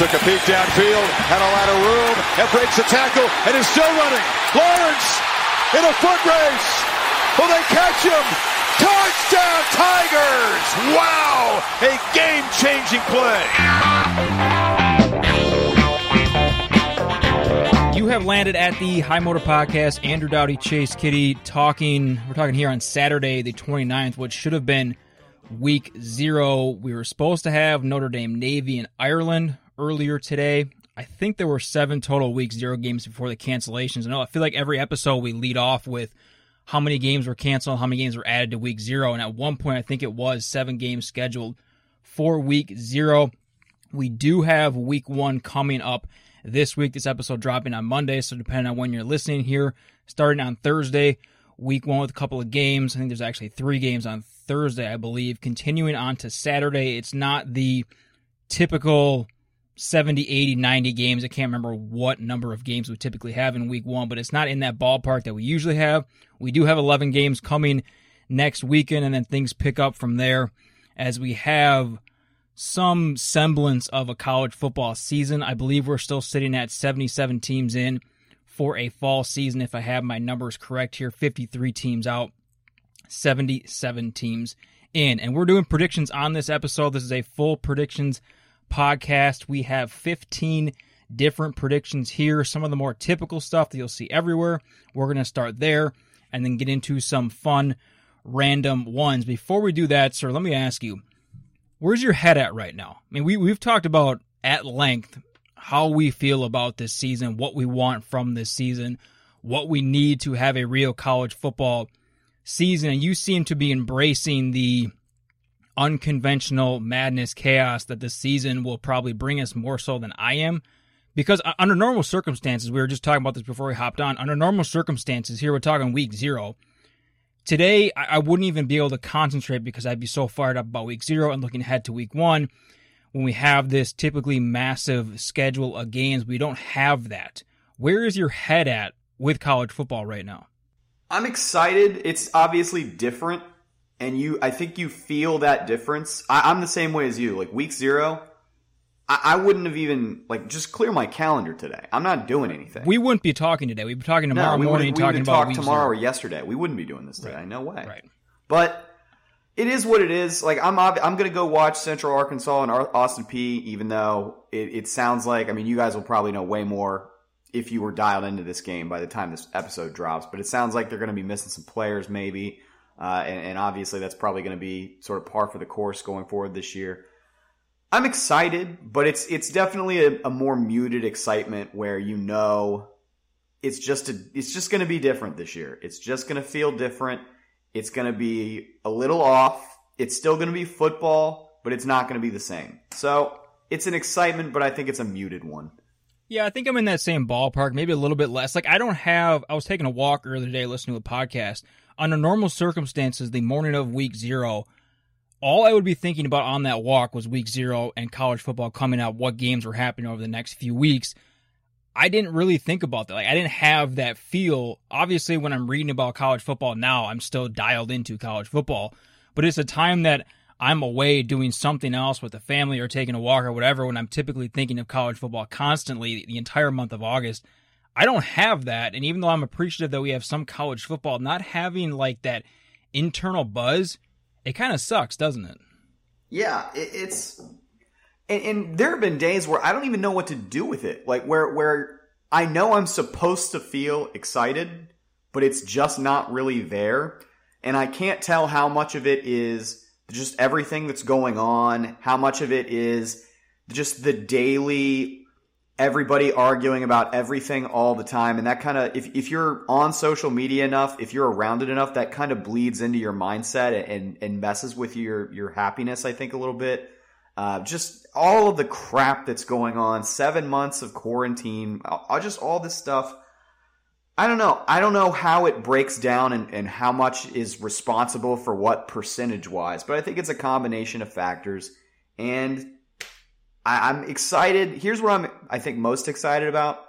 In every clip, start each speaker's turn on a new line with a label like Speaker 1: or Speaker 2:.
Speaker 1: took a peek downfield, had a lot of room, and breaks the tackle, and is still running. Lawrence in a foot race. Will they catch him? Touchdown Tigers! Wow! A game-changing play.
Speaker 2: You have landed at the High Motor Podcast. Andrew Doughty, Chase Kiddy, talking. We're talking here on Saturday, the 29th, which should have been week zero. We were supposed to have Notre Dame, Navy, and Ireland earlier today. I think there were seven total weeks, zero games before the cancellations. I know I feel like every episode we lead off with how many games were canceled, how many games were added to week zero. And at one point, I think it was seven games scheduled for week zero. We do have week one coming up this week. This episode dropping on Monday. So depending on when you're listening here, starting on Thursday, week one with a couple of games. I think there's actually three games on Thursday, I believe. Continuing on to Saturday, it's not the typical 70, 80, 90 games. I can't remember what number of games we typically have in week one, but it's not in that ballpark that we usually have. We do have 11 games coming next weekend, and then things pick up from there as we have some semblance of a college football season. I believe we're still sitting at 77 teams in for a fall season, if I have my numbers correct here 53 teams out, 77 teams in. And we're doing predictions on this episode. This is a full predictions podcast. We have 15 different predictions here. Some of the more typical stuff that you'll see everywhere. We're going to start there and then get into some fun random ones. Before we do that, sir, let me ask you, where's your head at right now? I mean, we, we've talked about at length how we feel about this season, what we want from this season, what we need to have a real college football season. And you seem to be embracing the unconventional madness chaos that this season will probably bring us more so than I am. Because uh, under normal circumstances, we were just talking about this before we hopped on. Under normal circumstances, here we're talking week zero. Today, I wouldn't even be able to concentrate because I'd be so fired up about week zero and looking ahead to week one. When we have this typically massive schedule of games, we don't have that. Where is your head at with college football right now?
Speaker 3: I'm excited. It's obviously different and you I think you feel that difference. I, am the same way as you. Like week zero, I, I, wouldn't have even like just clear my calendar today. I'm not doing anything.
Speaker 2: We wouldn't be talking today. We'd be talking tomorrow
Speaker 3: no, we
Speaker 2: morning.
Speaker 3: We
Speaker 2: talking about
Speaker 3: talk tomorrow zero. or yesterday. We wouldn't be doing this today. Right. No way.
Speaker 2: Right.
Speaker 3: But it is what it is. Like I'm, I'm going to go watch Central Arkansas and Austin Peay. Even though it, it sounds like, I mean, you guys will probably know way more if you were dialed into this game by the time this episode drops. But it sounds like they're going to be missing some players, maybe. Uh, and, and, obviously, that's probably going to be sort of par for the course going forward this year. I'm excited, but it's it's definitely a, a more muted excitement where you know it's just a, it's just going to be different this year. It's just going to feel different. It's going to be a little off. It's still going to be football, but it's not going to be the same. So it's an excitement, but I think it's a muted one.
Speaker 2: Yeah, I think I'm in that same ballpark, maybe a little bit less. Like I don't have. I was taking a walk earlier today, listening to a podcast under normal circumstances, the morning of week zero, all I would be thinking about on that walk was week zero and college football coming out, what games were happening over the next few weeks. I didn't really think about that. Like I didn't have that feel. Obviously, when I'm reading about college football now, I'm still dialed into college football. But it's a time that I'm away doing something else with the family or taking a walk or whatever when I'm typically thinking of college football constantly the entire month of August. I don't have that. And even though I'm appreciative that we have some college football, not having like that internal buzz, it kind of sucks, doesn't it?
Speaker 3: Yeah, it's. And, and there have been days where I don't even know what to do with it. Like where where I know I'm supposed to feel excited, but it's just not really there. And I can't tell how much of it is just everything that's going on, how much of it is just the daily everybody arguing about everything all the time. And that kind of if, if you're on social media enough if you're around it enough that kind of bleeds into your mindset and and messes with your your happiness i think a little bit. Uh, just all of the crap that's going on seven months of quarantine uh, just all this stuff i don't know i don't know how it breaks down and, and how much is responsible for what percentage wise but i think it's a combination of factors and I, am excited. Here's what I'm, I think, most excited about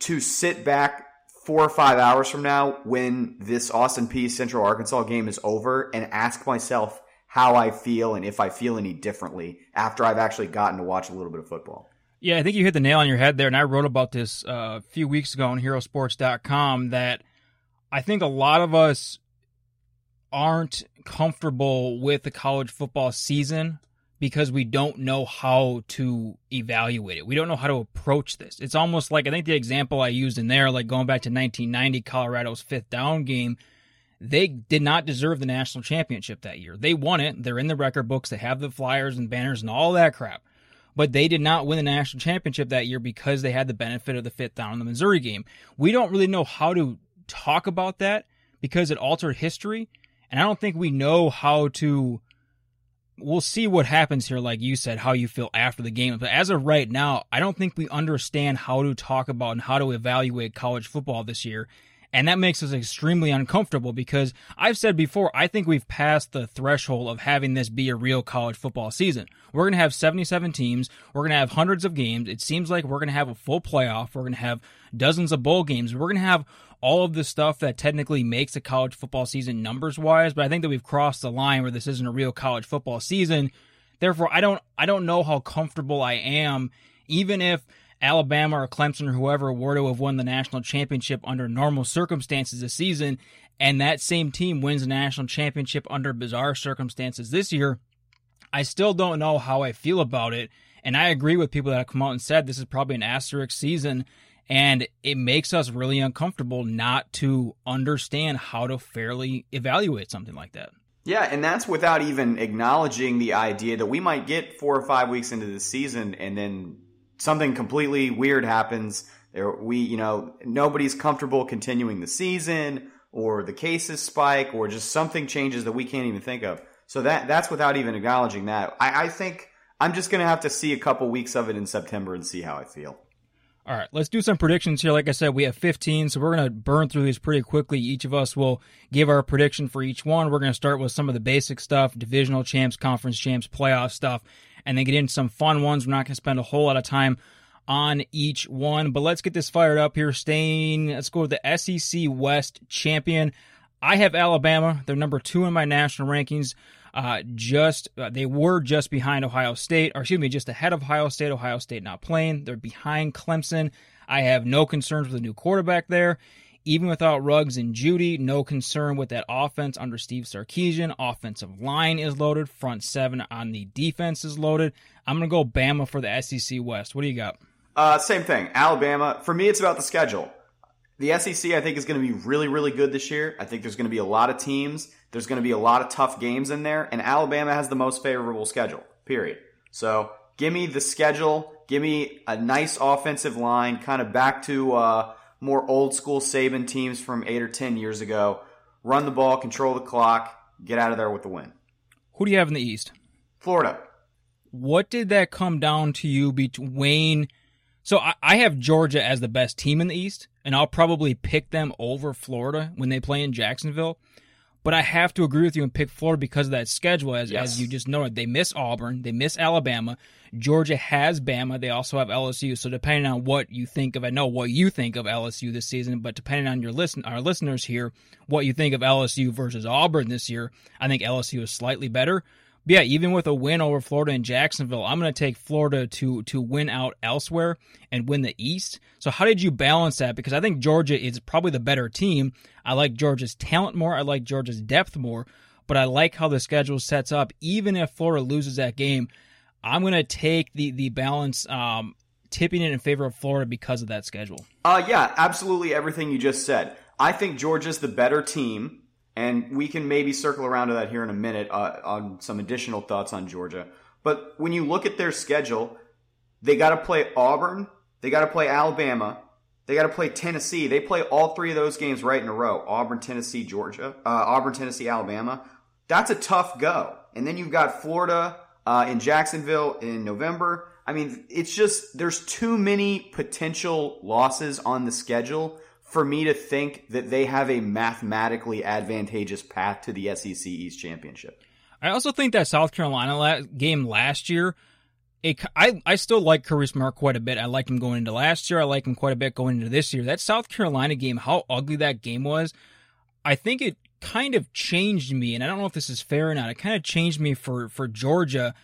Speaker 3: to sit back four or five hours from now when this Austin Peay Central Arkansas game is over and ask myself how I feel and if I feel any differently after I've actually gotten to watch a little bit of football.
Speaker 2: Yeah, I think you hit the nail on your head there. And I wrote about this uh, a few weeks ago on herosports.com that I think a lot of us aren't comfortable with the college football season because we don't know how to evaluate it. We don't know how to approach this. It's almost like I think the example I used in there, like going back to 1990, Colorado's fifth down game, they did not deserve the national championship that year. They won it. They're in the record books. They have the flyers and banners and all that crap. But they did not win the national championship that year because they had the benefit of the fifth down in the Missouri game. We don't really know how to talk about that because it altered history. And I don't think we know how to we'll see what happens here, like you said, how you feel after the game. But as of right now, I don't think we understand how to talk about and how to evaluate college football this year. And that makes us extremely uncomfortable because I've said before, I think we've passed the threshold of having this be a real college football season. We're going to have 77 teams. We're going to have hundreds of games. It seems like we're going to have a full playoff. We're going to have dozens of bowl games. We're going to have all of the stuff that technically makes a college football season numbers wise, but I think that we've crossed the line where this isn't a real college football season. Therefore, I don't I don't know how comfortable I am even if Alabama or Clemson or whoever were to have won the national championship under normal circumstances this season and that same team wins the national championship under bizarre circumstances this year, I still don't know how I feel about it. And I agree with people that have come out and said this is probably an asterisk season and it makes us really uncomfortable not to understand how to fairly evaluate something like that.
Speaker 3: Yeah, and that's without even acknowledging the idea that we might get four or five weeks into the season and then something completely weird happens. There, we, you know, nobody's comfortable continuing the season, or the cases spike, or just something changes that we can't even think of. So that that's without even acknowledging that. I, I think I'm just going to have to see a couple weeks of it in September and see how I feel.
Speaker 2: All right, let's do some predictions here. Like I said, we have 15, so we're going to burn through these pretty quickly. Each of us will give our prediction for each one. We're going to start with some of the basic stuff divisional champs, conference champs, playoff stuff, and then get into some fun ones. We're not going to spend a whole lot of time on each one, but let's get this fired up here. Staying, let's go with the SEC West champion. I have Alabama. They're number two in my national rankings. Uh, just uh, they were just behind Ohio State, or excuse me, just ahead of Ohio State. Ohio State not playing. They're behind Clemson. I have no concerns with the new quarterback there. Even without Ruggs and Jeudy, no concern with that offense under Steve Sarkisian. Offensive line is loaded. Front seven on the defense is loaded. I'm going to go Bama for the SEC West. What do you got?
Speaker 3: Uh, same thing. Alabama. For me, it's about the schedule. The SEC, I think, is going to be really, really good this year. I think there's going to be a lot of teams. There's going to be a lot of tough games in there, and Alabama has the most favorable schedule, period. So give me the schedule. Give me a nice offensive line, kind of back to uh, more old school Saban teams from eight or 10 years ago. Run the ball, control the clock, get out of there with the win.
Speaker 2: Who do you have in the East?
Speaker 3: Florida.
Speaker 2: What did that come down to you between? So I, I have Georgia as the best team in the East, and I'll probably pick them over Florida when they play in Jacksonville. But I have to agree with you and pick Florida because of that schedule, as, yes. as you just noted. They miss Auburn, they miss Alabama. Georgia has Bama. They also have LSU. So depending on what you think of, I know what you think of LSU this season, but depending on your listen, our listeners here, what you think of LSU versus Auburn this year, I think LSU is slightly better. Yeah, even with a win over Florida and Jacksonville, I'm going to take Florida to to win out elsewhere and win the East. So how did you balance that? Because I think Georgia is probably the better team. I like Georgia's talent more. I like Georgia's depth more. But I like how the schedule sets up. Even if Florida loses that game, I'm going to take the the balance, um, tipping it in favor of Florida because of that schedule.
Speaker 3: Uh, yeah, absolutely everything you just said. I think Georgia's the better team and we can maybe circle around to that here in a minute uh, on some additional thoughts on Georgia. But when you look at their schedule, they got to play Auburn, they got to play Alabama, they got to play Tennessee. They play all three of those games right in a row: Auburn, Tennessee, Georgia, uh, Auburn, Tennessee, Alabama. That's a tough go. And then you've got Florida uh, in Jacksonville in November. I mean, it's just there's too many potential losses on the schedule for me to think that they have a mathematically advantageous path to the SEC East Championship.
Speaker 2: I also think that South Carolina game last year, it, I, I still like Kirby Smart quite a bit. I liked him going into last year. I like him quite a bit going into this year. That South Carolina game, how ugly that game was, I think it kind of changed me. And I don't know if this is fair or not. It kind of changed me for, for Georgia.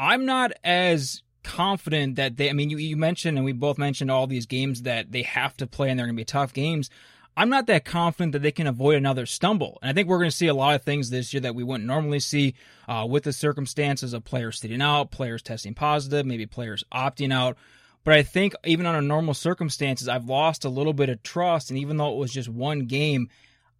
Speaker 2: I'm not as confident that they. I mean, you, you mentioned and we both mentioned all these games that they have to play and they're going to be tough games. I'm not that confident that they can avoid another stumble. And I think we're going to see a lot of things this year that we wouldn't normally see uh, with the circumstances of players sitting out, players testing positive, maybe players opting out. But I think even under normal circumstances, I've lost a little bit of trust. And even though it was just one game,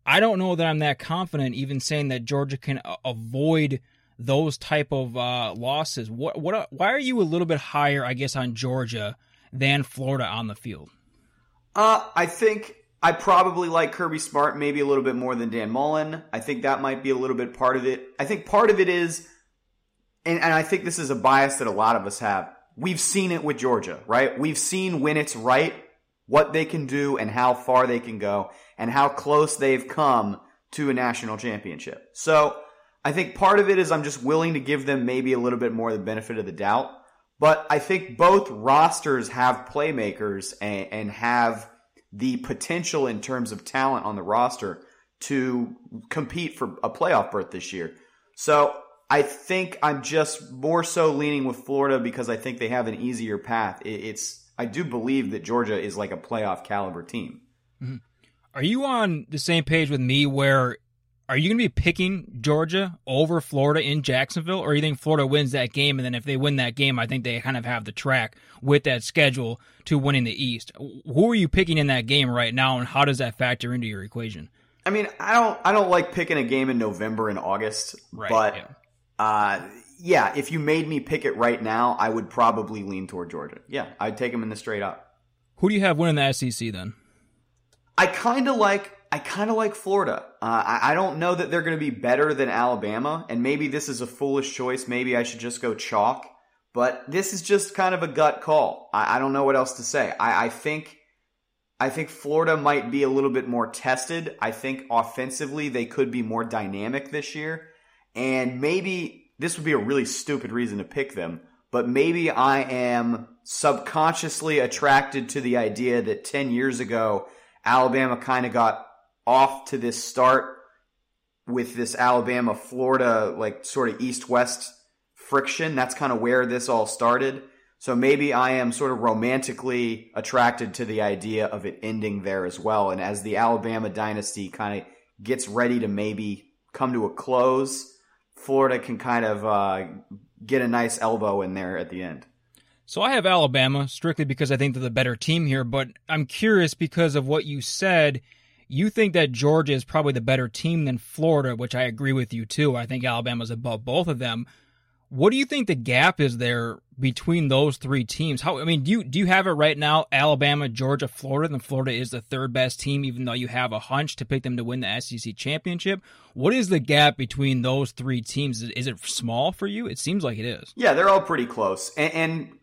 Speaker 2: I don't know that I'm that confident even saying that Georgia can avoid those type of uh, losses. What what why are you a little bit higher, I guess, on Georgia than Florida on the field?
Speaker 3: Uh, I think I probably like Kirby Smart maybe a little bit more than Dan Mullen. I think that might be a little bit part of it. I think part of it is, and, and I think this is a bias that a lot of us have. We've seen it with Georgia, right? We've seen when it's right, what they can do and how far they can go and how close they've come to a national championship. So I think part of it is I'm just willing to give them maybe a little bit more the benefit of the doubt. But I think both rosters have playmakers and, and have the potential in terms of talent on the roster to compete for a playoff berth this year. So I think I'm just more so leaning with Florida because I think they have an easier path. It's I do believe that Georgia is like a playoff caliber team.
Speaker 2: Mm-hmm. Are you on the same page with me where are you going to be picking Georgia over Florida in Jacksonville, or you think Florida wins that game? And then if they win that game, I think they kind of have the track with that schedule to winning the East. Who are you picking in that game right now, and how does that factor into your equation?
Speaker 3: I mean, I don't, I don't like picking a game in November and August, right, but yeah. Uh, yeah, if you made me pick it right now, I would probably lean toward Georgia. Yeah, I'd take them in the straight up.
Speaker 2: Who do you have winning the SEC then?
Speaker 3: I kind of like I kind of like Florida. Uh, I, I, don't know that they're going to be better than Alabama, and maybe this is a foolish choice. Maybe I should just go chalk, but this is just kind of a gut call. I, I don't know what else to say. I, I think I think Florida might be a little bit more tested. I think offensively they could be more dynamic this year, and maybe this would be a really stupid reason to pick them. But maybe I am subconsciously attracted to the idea that 10 years ago, Alabama kind of got off to this start with this Alabama Florida like sort of east west friction. That's kind of where this all started. So maybe I am sort of romantically attracted to the idea of it ending there as well. And as the Alabama dynasty kind of gets ready to maybe come to a close, Florida can kind of uh, get a nice elbow in there at the end.
Speaker 2: So I have Alabama strictly because I think they're the better team here, but I'm curious because of what you said. You think that Georgia is probably the better team than Florida, which I agree with you too. I think Alabama's above both of them. What do you think the gap is there between those three teams? How I mean, do you do you have it right now? Alabama, Georgia, Florida, and Florida is the third best team, even though you have a hunch to pick them to win the SEC championship. What is the gap between those three teams? Is it small for you? It seems like it is.
Speaker 3: Yeah, they're all pretty close, and, and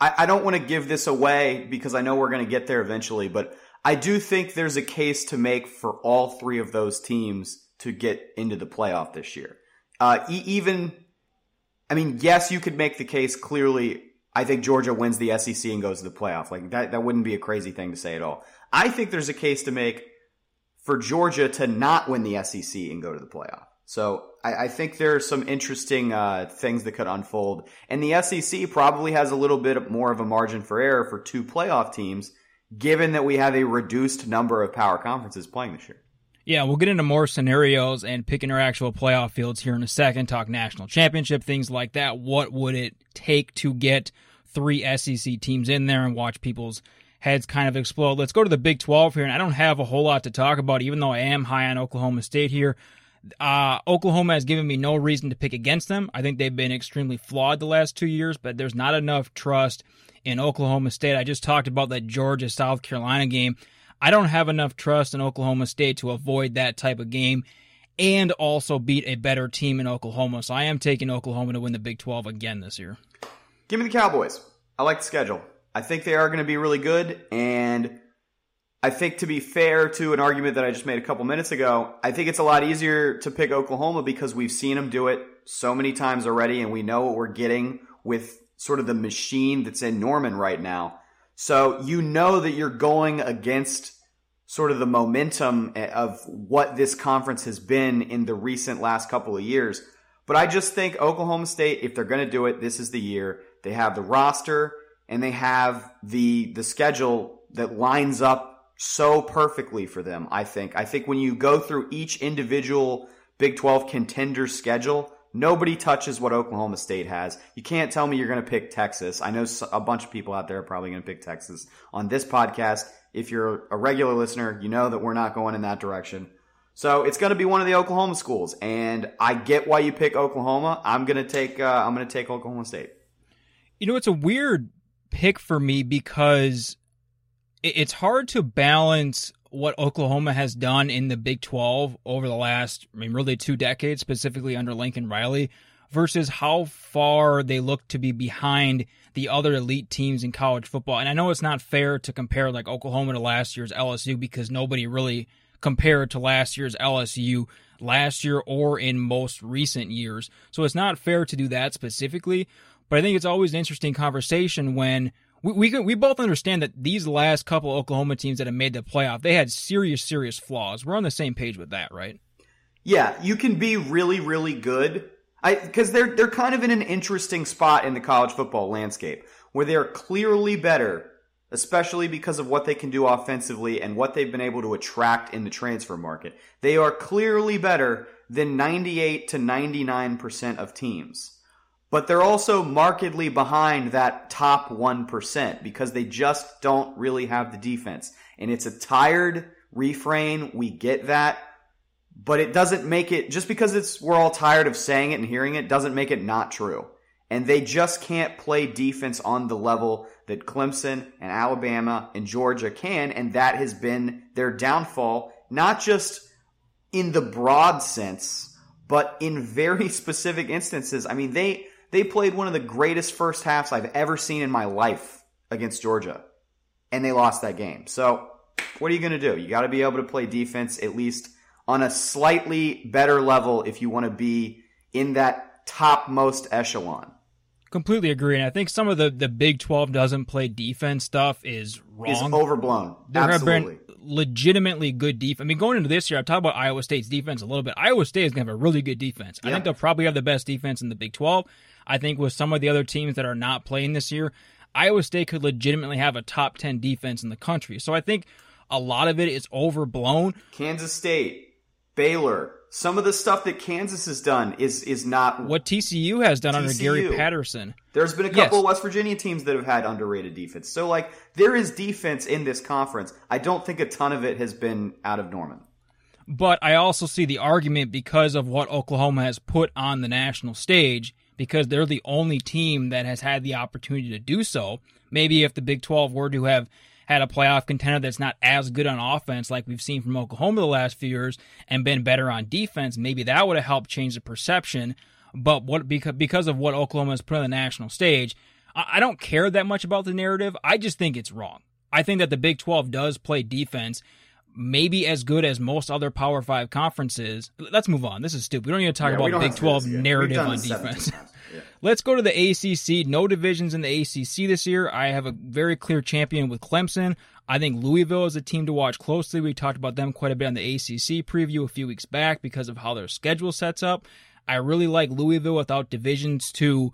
Speaker 3: I, I don't want to give this away because I know we're going to get there eventually, but I do think there's a case to make for all three of those teams to get into the playoff this year. Uh, e- even, I mean, yes, you could make the case clearly. I think Georgia wins the SEC and goes to the playoff. Like that, that wouldn't be a crazy thing to say at all. I think there's a case to make for Georgia to not win the SEC and go to the playoff. So I, I think there are some interesting uh, things that could unfold. And the SEC probably has a little bit more of a margin for error for two playoff teams, given that we have a reduced number of power conferences playing this year.
Speaker 2: Yeah, we'll get into more scenarios and picking our actual playoff fields here in a second, talk national championship, things like that. What would it take to get three SEC teams in there and watch people's heads kind of explode? Let's go to the Big 12 here, and I don't have a whole lot to talk about, even though I am high on Oklahoma State here. Uh, Oklahoma has given me no reason to pick against them. I think they've been extremely flawed the last two years, but there's not enough trust in Oklahoma State. I just talked about that Georgia South Carolina game. I don't have enough trust in Oklahoma State to avoid that type of game and also beat a better team in Oklahoma. So I am taking Oklahoma to win the Big 12 again this year.
Speaker 3: Give me the Cowboys. I like the schedule. I think they are going to be really good and I think to be fair to an argument that I just made a couple minutes ago, I think it's a lot easier to pick Oklahoma because we've seen them do it so many times already and we know what we're getting with sort of the machine that's in Norman right now. So you know that you're going against sort of the momentum eh, of what this conference has been in the recent last couple of years. But I just think Oklahoma State, if they're going to do it, this is the year. They have the roster and they have the the schedule that lines up so perfectly for them. I think. I think when you go through each individual Big 12 contender schedule, nobody touches what Oklahoma State has. You can't tell me you're going to pick Texas. I know a bunch of people out there are probably going to pick Texas on this podcast. If you're a regular listener, you know that we're not going in that direction. So it's going to be one of the Oklahoma schools, and I get why you pick Oklahoma. I'm going to take uh, I'm going to take Oklahoma State.
Speaker 2: You know, it's a weird pick for me because it's hard to balance what Oklahoma has done in the Big 12 over the last, I mean, really two decades, specifically under Lincoln Riley, versus how far they look to be behind the other elite teams in college football. And I know it's not fair to compare like Oklahoma to last year's LSU because nobody really compared to last year's LSU last year or in most recent years. So it's not fair to do that specifically. But I think it's always an interesting conversation when we we, can, we both understand that these last couple Oklahoma teams that have made the playoff, they had serious, serious flaws. We're on the same page with that, right?
Speaker 3: Yeah, you can be really, really good. I because they're they're kind of in an interesting spot in the college football landscape where they're clearly better, especially because of what they can do offensively and what they've been able to attract in the transfer market. They are clearly better than 98 to 99% of teams but they're also markedly behind that top 1% because they just don't really have the defense. And it's a tired refrain. We get that. But it doesn't make it, just because it's, we're all tired of saying it and hearing it, doesn't make it not true. And they just can't play defense on the level that Clemson and Alabama and Georgia can. And that has been their downfall, not just in the broad sense, but in very specific instances. I mean, they, they played one of the greatest first halves I've ever seen in my life against Georgia, and they lost that game. So, what are you going to do? You got to be able to play defense at least on a slightly better level if you want to be in that topmost echelon.
Speaker 2: Completely agree, and I think some of the the Big Twelve doesn't play defense stuff is wrong.
Speaker 3: Is overblown.
Speaker 2: There
Speaker 3: Absolutely.
Speaker 2: have been legitimately good defense. I mean, going into this year, I've talked about Iowa State's defense a little bit. Iowa State is going to have a really good defense. I think they'll probably have the best defense in the Big Twelve. I think with some of the other teams that are not playing this year, Iowa State could legitimately have a top 10 defense in the country. So I think a lot of it is overblown.
Speaker 3: Kansas State, Baylor, some of the stuff that Kansas has done is is not
Speaker 2: what TCU has done TCU. under Gary Patterson.
Speaker 3: There's been a couple yes. of West Virginia teams that have had underrated defense. So like there is defense in this conference. I don't think a ton of it has been out of Norman.
Speaker 2: But I also see the argument because of what Oklahoma has put on the national stage because they're the only team that has had the opportunity to do so. Maybe if the Big 12 were to have had a playoff contender that's not as good on offense like we've seen from Oklahoma the last few years and been better on defense, maybe that would have helped change the perception. But what because of what Oklahoma has put on the national stage, I don't care that much about the narrative. I just think it's wrong. I think that the Big 12 does play defense maybe as good as most other Power Five conferences. Let's move on. This is stupid. We don't need to talk yeah, about Big Twelve narrative on defense. Yeah. Let's go to the ACC. No divisions in the ACC this year. I have a very clear champion with Clemson. I think Louisville is a team to watch closely. We talked about them quite a bit on the ACC preview a few weeks back because of how their schedule sets up. I really like Louisville without divisions to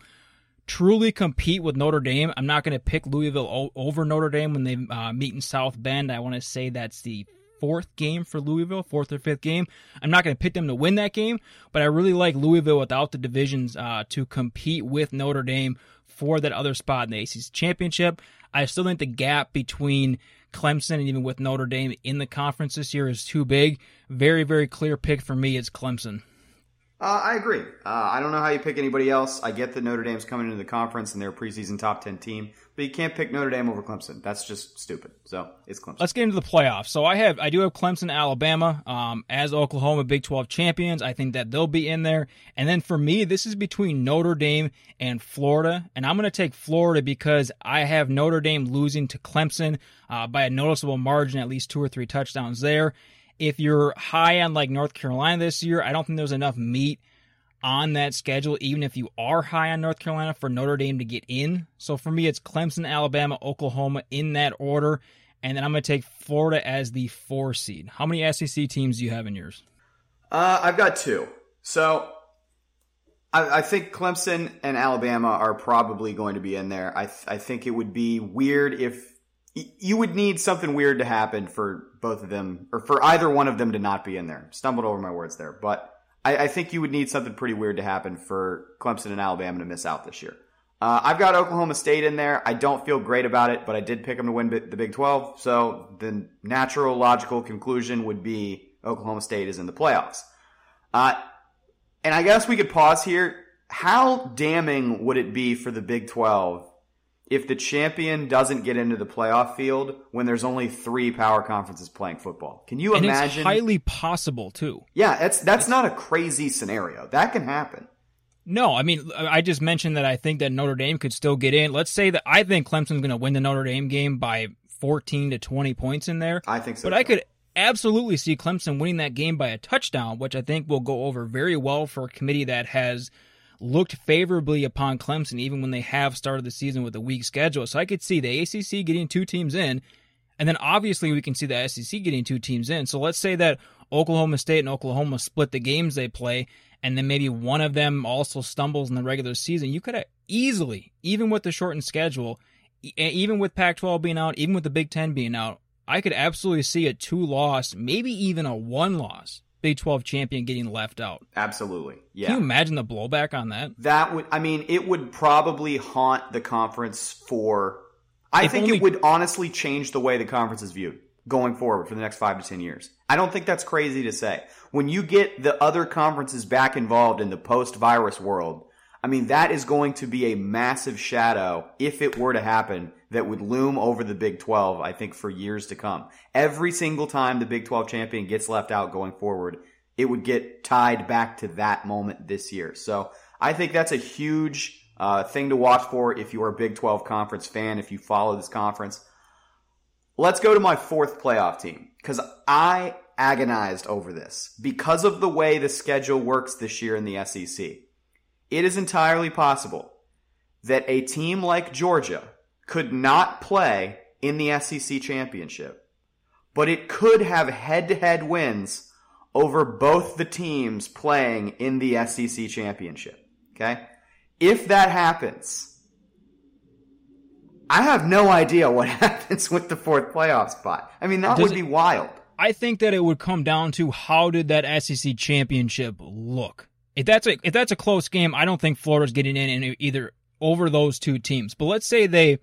Speaker 2: truly compete with Notre Dame. I'm not going to pick Louisville over Notre Dame when they uh, meet in South Bend. I want to say that's the fourth game for Louisville, fourth or fifth game. I'm not going to pick them to win that game, but I really like Louisville without the divisions uh, to compete with Notre Dame for that other spot in the ACC championship. I still think the gap between Clemson and even with Notre Dame in the conference this year is too big. Very, very clear pick for me. It's Clemson.
Speaker 3: Uh, I agree. Uh, I don't know how you pick anybody else. I get that Notre Dame's coming into the conference and they're a preseason top 10 team, but you can't pick Notre Dame over Clemson. That's just stupid. So it's Clemson.
Speaker 2: Let's get into the playoffs. So I have, I do have Clemson, Alabama, um, as Oklahoma Big 12 champions. I think that they'll be in there. And then for me, this is between Notre Dame and Florida. And I'm going to take Florida because I have Notre Dame losing to Clemson uh, by a noticeable margin, at least two or three touchdowns there if you're high on like North Carolina this year, I don't think there's enough meat on that schedule, even if you are high on North Carolina for Notre Dame to get in. So for me, it's Clemson, Alabama, Oklahoma in that order. And then I'm going to take Florida as the four seed. How many SEC teams do you have in yours?
Speaker 3: Uh, I've got two. So I, I, think Clemson and Alabama are probably going to be in there. I, th- I think it would be weird if you would need something weird to happen for both of them, or for either one of them to not be in there. Stumbled over my words there, but I, I think you would need something pretty weird to happen for Clemson and Alabama to miss out this year. Uh, I've got Oklahoma State in there. I don't feel great about it, but I did pick them to win the Big 12. So the natural, logical conclusion would be Oklahoma State is in the playoffs. Uh, and I guess we could pause here. How damning would it be for the Big 12 if the champion doesn't get into the playoff field when there's only three power conferences playing football? Can you
Speaker 2: and
Speaker 3: imagine?
Speaker 2: It's highly possible too.
Speaker 3: Yeah, that's that's not a crazy scenario. That can happen.
Speaker 2: No, I mean, I just mentioned that I think that Notre Dame could still get in. Let's say that I think Clemson's going to win the Notre Dame game by 14 to 20 points in there.
Speaker 3: I think so.
Speaker 2: But
Speaker 3: too.
Speaker 2: I could absolutely see Clemson winning that game by a touchdown, which I think will go over very well for a committee that has looked favorably upon Clemson even when they have started the season with a weak schedule. So I could see the ACC getting two teams in, and then obviously we can see the SEC getting two teams in. So let's say that Oklahoma State and Oklahoma split the games they play, and then maybe one of them also stumbles in the regular season. You could have easily, even with the shortened schedule, even with Pac 12 being out, even with the Big Ten being out, I could absolutely see a two loss, maybe even a one loss Big 12 champion getting left out.
Speaker 3: Absolutely. Yeah.
Speaker 2: Can you imagine the blowback on that?
Speaker 3: That would, I mean, it would probably haunt the conference for, I
Speaker 2: If
Speaker 3: think
Speaker 2: only-
Speaker 3: it would honestly change the way the conference is viewed going forward for the next five to 10 years. I don't think that's crazy to say. When you get the other conferences back involved in the post virus world, I mean, that is going to be a massive shadow if it were to happen that would loom over the Big 12, I think, for years to come. Every single time the Big 12 champion gets left out going forward, it would get tied back to that moment this year. So I think that's a huge uh, thing to watch for if you're a Big 12 conference fan, if you follow this conference. Let's go to my fourth playoff team because I agonized over this because of the way the schedule works this year in the SEC. It is entirely possible that a team like Georgia could not play in the SEC championship, but it could have head to head wins over both the teams playing in the SEC championship. Okay? If that happens, I have no idea what happens with the fourth playoff spot. I mean, that
Speaker 2: Does
Speaker 3: would
Speaker 2: it-
Speaker 3: be wild.
Speaker 2: I think that it would come down to how did that SEC championship look. If that's a if that's a close game, I don't think Florida's getting in in either over those two teams. But let's say they,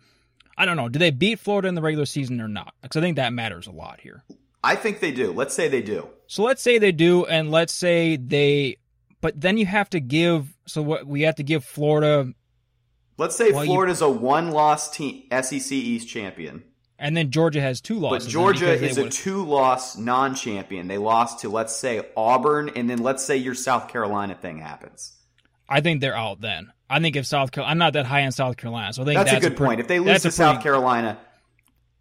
Speaker 2: I don't know, do they beat Florida in the regular season or not? Because I think that matters a lot here.
Speaker 3: I think they do. Let's say they do.
Speaker 2: So let's say they do, and let's say they, but then you have to give. So what we have to give Florida,
Speaker 3: Let's say
Speaker 2: Well, you-
Speaker 3: Florida's a one loss team SEC East champion.
Speaker 2: and then Georgia has two losses. then
Speaker 3: Georgia is a two loss non champion. They lost to, let's say, Auburn, and then let's say your South Carolina thing happens.
Speaker 2: I think they're out then. I think if South Carolina, I'm not that high on South Carolina, so I think
Speaker 3: That's,
Speaker 2: that's,
Speaker 3: a good
Speaker 2: pretty-
Speaker 3: point. If they lose to
Speaker 2: a
Speaker 3: South
Speaker 2: pretty-
Speaker 3: Carolina,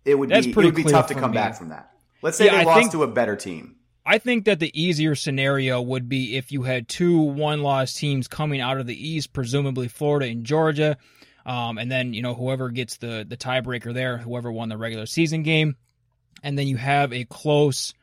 Speaker 3: it would be it would be tough to come
Speaker 2: me.
Speaker 3: back from that. Let's say
Speaker 2: Yeah,
Speaker 3: they
Speaker 2: I
Speaker 3: lost
Speaker 2: think-
Speaker 3: to a better team.
Speaker 2: I think that the easier scenario would be if you had two one-loss teams coming out of the East, presumably Florida and Georgia, um, and then you know whoever gets the the tiebreaker there, whoever won the regular season game, and then you have a close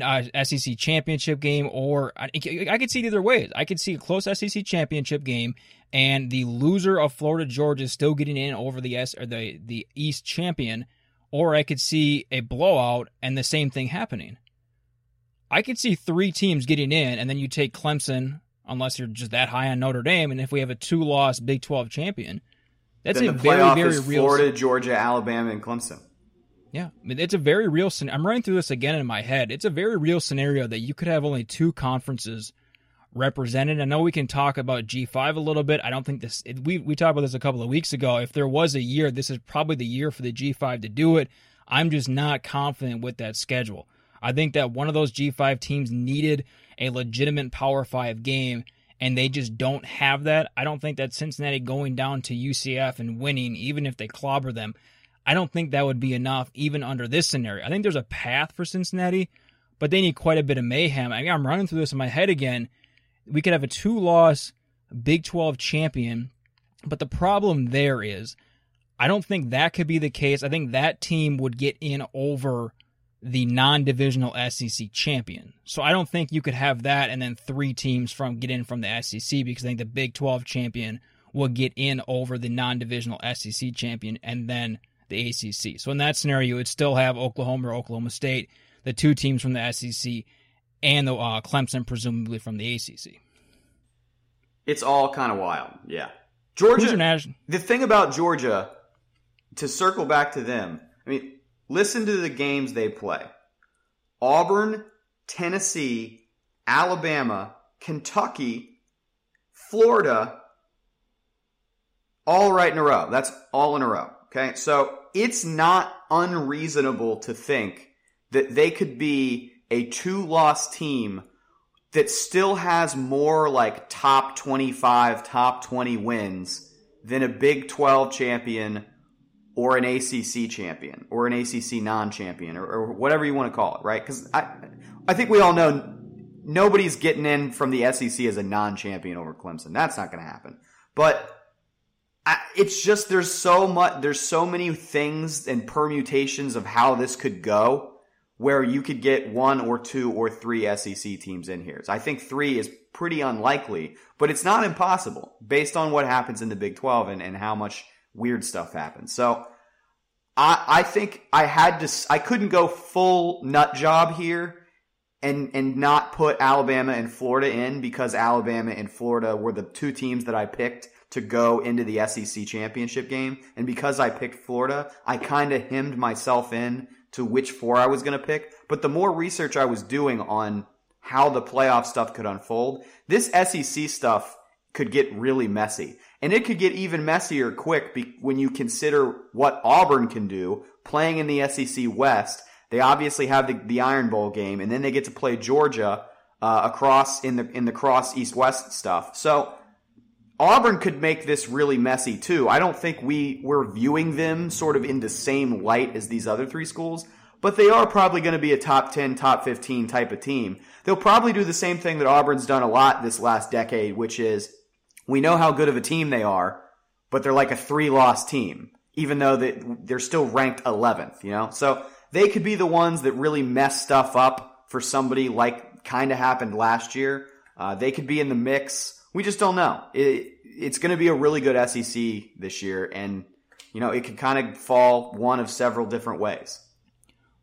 Speaker 2: uh, SEC championship game, or I, I could see it either way. I could see a close SEC championship game, and the loser of Florida Georgia is still getting in over the S or the the East champion, or I could see a blowout and the same thing happening. I could see three teams getting in, and then you take Clemson, unless you're just that high on Notre Dame, and if we have a two-loss Big 12 champion, that's
Speaker 3: then
Speaker 2: a
Speaker 3: the
Speaker 2: very, very real.
Speaker 3: Florida, Georgia, Alabama, and Clemson.
Speaker 2: Yeah, I mean, it's a very real. scen- I'm running through this again in my head. It's a very real scenario that you could have only two conferences represented. I know we can talk about G5 a little bit. I don't think this. We we talked about this a couple of weeks ago. If there was a year, this is probably the year for the G5 to do it. I'm just not confident with that schedule. I think that one of those G5 teams needed a legitimate Power 5 game, and they just don't have that. I don't think that Cincinnati going down to UCF and winning, even if they clobber them, I don't think that would be enough, even under this scenario. I think there's a path for Cincinnati, but they need quite a bit of mayhem. I mean, I'm running through this in my head again. We could have a two loss Big 12 champion, but the problem there is I don't think that could be the case. I think that team would get in over the non-divisional SEC champion. So I don't think you could have that and then three teams from get in from the SEC because I think the Big 12 champion will get in over the non-divisional SEC champion and then the ACC. So in that scenario, you would still have Oklahoma or Oklahoma State, the two teams from the SEC, and the uh, Clemson presumably from the ACC.
Speaker 3: It's all kind of wild, yeah. Georgia.
Speaker 2: national?
Speaker 3: The thing about Georgia, to circle back to them, I mean, listen to the games they play: Auburn, Tennessee, Alabama, Kentucky, Florida, all right in a row. That's all in a row. Okay, so it's not unreasonable to think that they could be a two-loss team that still has more like top 25, top 20 wins than a Big 12 champion or an ACC champion or an ACC non-champion or, or whatever you want to call it, right? Because I, I think we all know nobody's getting in from the SEC as a non-champion over Clemson. That's not going to happen. But I, it's just there's so much, there's so many things and permutations of how this could go where you could get one or two or three SEC teams in here. So I think three is pretty unlikely, but it's not impossible based on what happens in the Big 12 and, and how much weird stuff happens. So I, I think I had to, I couldn't go full nut job here and, and not put Alabama and Florida in because Alabama and Florida were the two teams that I picked to go into the SEC championship game. And because I picked Florida, I kind of hemmed myself in to which four I was going to pick. But the more research I was doing on how the playoff stuff could unfold, this SEC stuff could get really messy. And it could get even messier quick be- when you consider what Auburn can do playing in the SEC West. They obviously have the, the Iron Bowl game, and then they get to play Georgia uh, across in the in the cross East West stuff. So Auburn could make this really messy too. I don't think we we're viewing them sort of in the same light as these other three schools, but they are probably going to be a top 10, top 15 type of team. They'll probably do the same thing that Auburn's done a lot this last decade, which is we know how good of a team they are, but they're like a three loss team, even though they, they're still ranked 11th, you know? So they could be the ones that really mess stuff up for somebody like kind of happened last year. Uh, they could be in the mix. We just don't know. It, it's going to be a really good SEC this year, and you know it could kind of fall one of several different ways.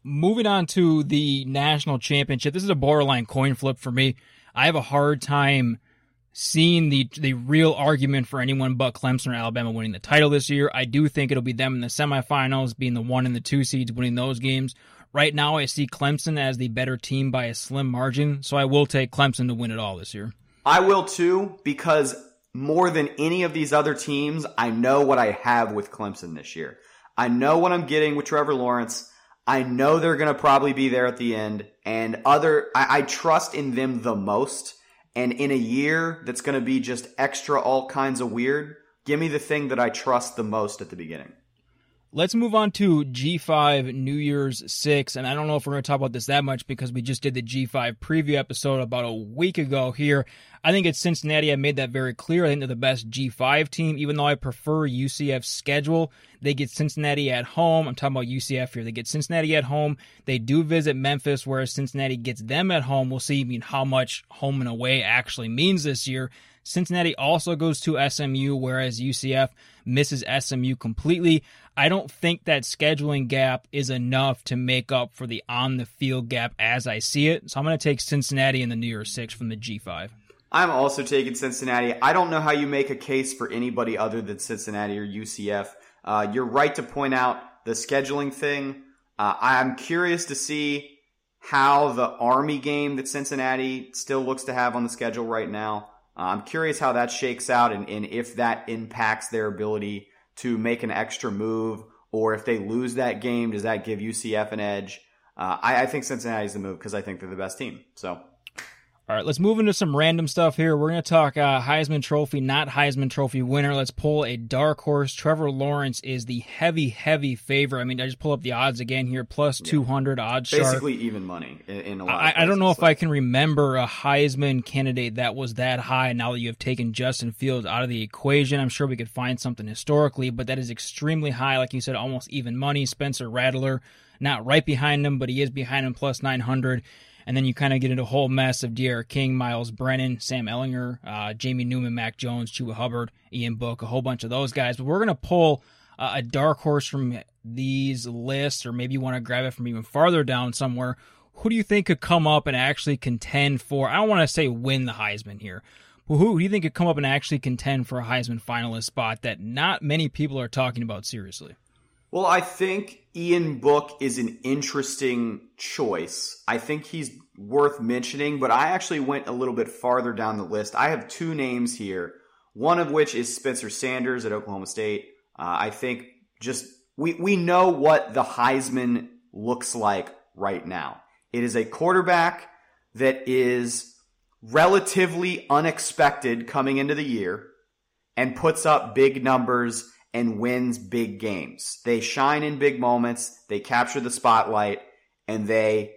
Speaker 2: Moving on to the national championship, this is a borderline coin flip for me. I have a hard time seeing the the real argument for anyone but Clemson or Alabama winning the title this year. I do think it'll be them in the semifinals, being the one and the two seeds, winning those games. Right now, I see Clemson as the better team by a slim margin, so I will take Clemson to win it all this year.
Speaker 3: I will too, because more than any of these other teams, I know what I have with Clemson this year. I know what I'm getting with Trevor Lawrence. I know they're going to probably be there at the end, and other I, I trust in them the most. And in a year that's going to be just extra all kinds of weird, give me the thing that I trust the most at the beginning.
Speaker 2: Let's move on to G5 New Year's 6. And I don't know if we're going to talk about this that much because we just did the G5 preview episode about a week ago here. I think it's Cincinnati. I made that very clear. I think they're the best G5 team, even though I prefer UCF's schedule. They get Cincinnati at home. I'm talking about UCF here. They get Cincinnati at home. They do visit Memphis, whereas Cincinnati gets them at home. We'll see I mean, how much home and away actually means this year. Cincinnati also goes to SMU, whereas UCF misses SMU completely. I don't think that scheduling gap is enough to make up for the on the field gap as I see it. So I'm going to take Cincinnati in the New Year's Six from the G5.
Speaker 3: I'm also taking Cincinnati. I don't know how you make a case for anybody other than Cincinnati or UCF. Uh, you're right to point out the scheduling thing. Uh, I'm curious to see how the Army game that Cincinnati still looks to have on the schedule right now uh, I'm curious how that shakes out and, and if that impacts their ability to make an extra move, or if they lose that game, does that give UCF an edge? Uh, I, I, think Cincinnati's the move because I think they're the best team. So,
Speaker 2: All right, let's move into some random stuff here. We're going to talk uh, Heisman Trophy, not Heisman Trophy winner. Let's pull a dark horse. Trevor Lawrence is the heavy, heavy favorite. I mean, I just pull up the odds again here, plus yeah. 200 odds
Speaker 3: Basically even money in, in a lot
Speaker 2: I, I, don't know if I can remember a Heisman candidate that was that high now that you have taken Justin Fields out of the equation. I'm sure we could find something historically, but that is extremely high. Like you said, almost even money. Spencer Rattler, not right behind him, but he is behind him, plus 900. And then you kind of get into a whole mess of D'Eriq King, Myles Brennan, Sam Ehlinger, uh, Jamie Newman, Mac Jones, Chuba Hubbard, Ian Book, a whole bunch of those guys. But we're going to pull uh, a dark horse from these lists, or maybe you want to grab it from even farther down somewhere. Who do you think could come up and actually contend for? I don't want to say win the Heisman here, but who do you think could come up and actually contend for a Heisman finalist spot that not many people are talking about seriously?
Speaker 3: Well, I think Ian Book is an interesting choice. I think he's worth mentioning, but I actually went a little bit farther down the list. I have two names here, one of which is Spencer Sanders at Oklahoma State. Uh, I think just we, we know what the Heisman looks like right now. It is a quarterback that is relatively unexpected coming into the year and puts up big numbers and wins big games. They shine in big moments, they capture the spotlight, and they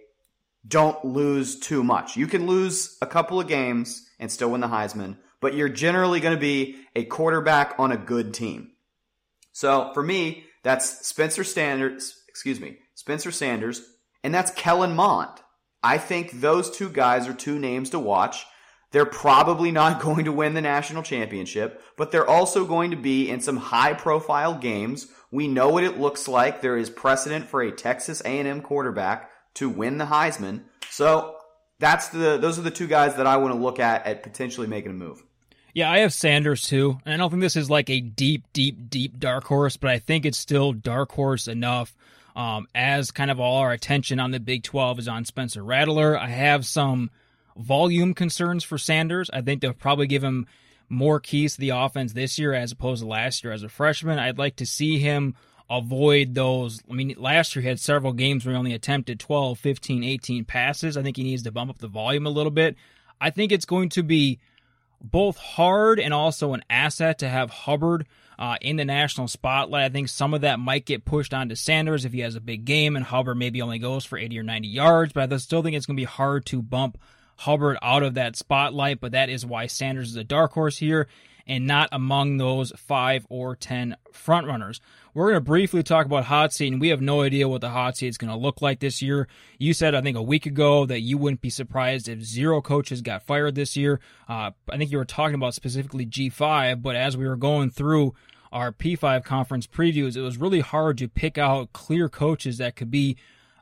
Speaker 3: don't lose too much. You can lose a couple of games and still win the Heisman, but you're generally going to be a quarterback on a good team. So for me, that's Spencer Sanders, excuse me, Spencer Sanders, and that's Kellen Mond. I think those two guys are two names to watch. They're probably not going to win the national championship, but they're also going to be in some high profile games. We know what it looks like. There is precedent for a Texas A&M quarterback to win the Heisman. So that's the those are the two guys that I want to look at at potentially making a move.
Speaker 2: Yeah, I have Sanders too. And I don't think this is like a deep, deep, deep dark horse, but I think it's still dark horse enough. Um, as kind of all our attention on the Big 12 is on Spencer Rattler. I have some volume concerns for Sanders. I think they'll probably give him more keys to the offense this year as opposed to last year as a freshman. I'd like to see him avoid those. I mean, last year he had several games where he only attempted 12, 15, 18 passes. I think he needs to bump up the volume a little bit. I think it's going to be both hard and also an asset to have Hubbard uh, in the national spotlight. I think some of that might get pushed onto Sanders if he has a big game and Hubbard maybe only goes for 80 or 90 yards, but I still think it's going to be hard to bump Hubbard out of that spotlight, but that is why Sanders is a dark horse here and not among those five or ten frontrunners. We're going to briefly talk about hot seat, and we have no idea what the hot seat is going to look like this year. You said, I think, a week ago that you wouldn't be surprised if zero coaches got fired this year. Uh, I think you were talking about specifically G5, but as we were going through our P5 conference previews, it was really hard to pick out clear coaches that could be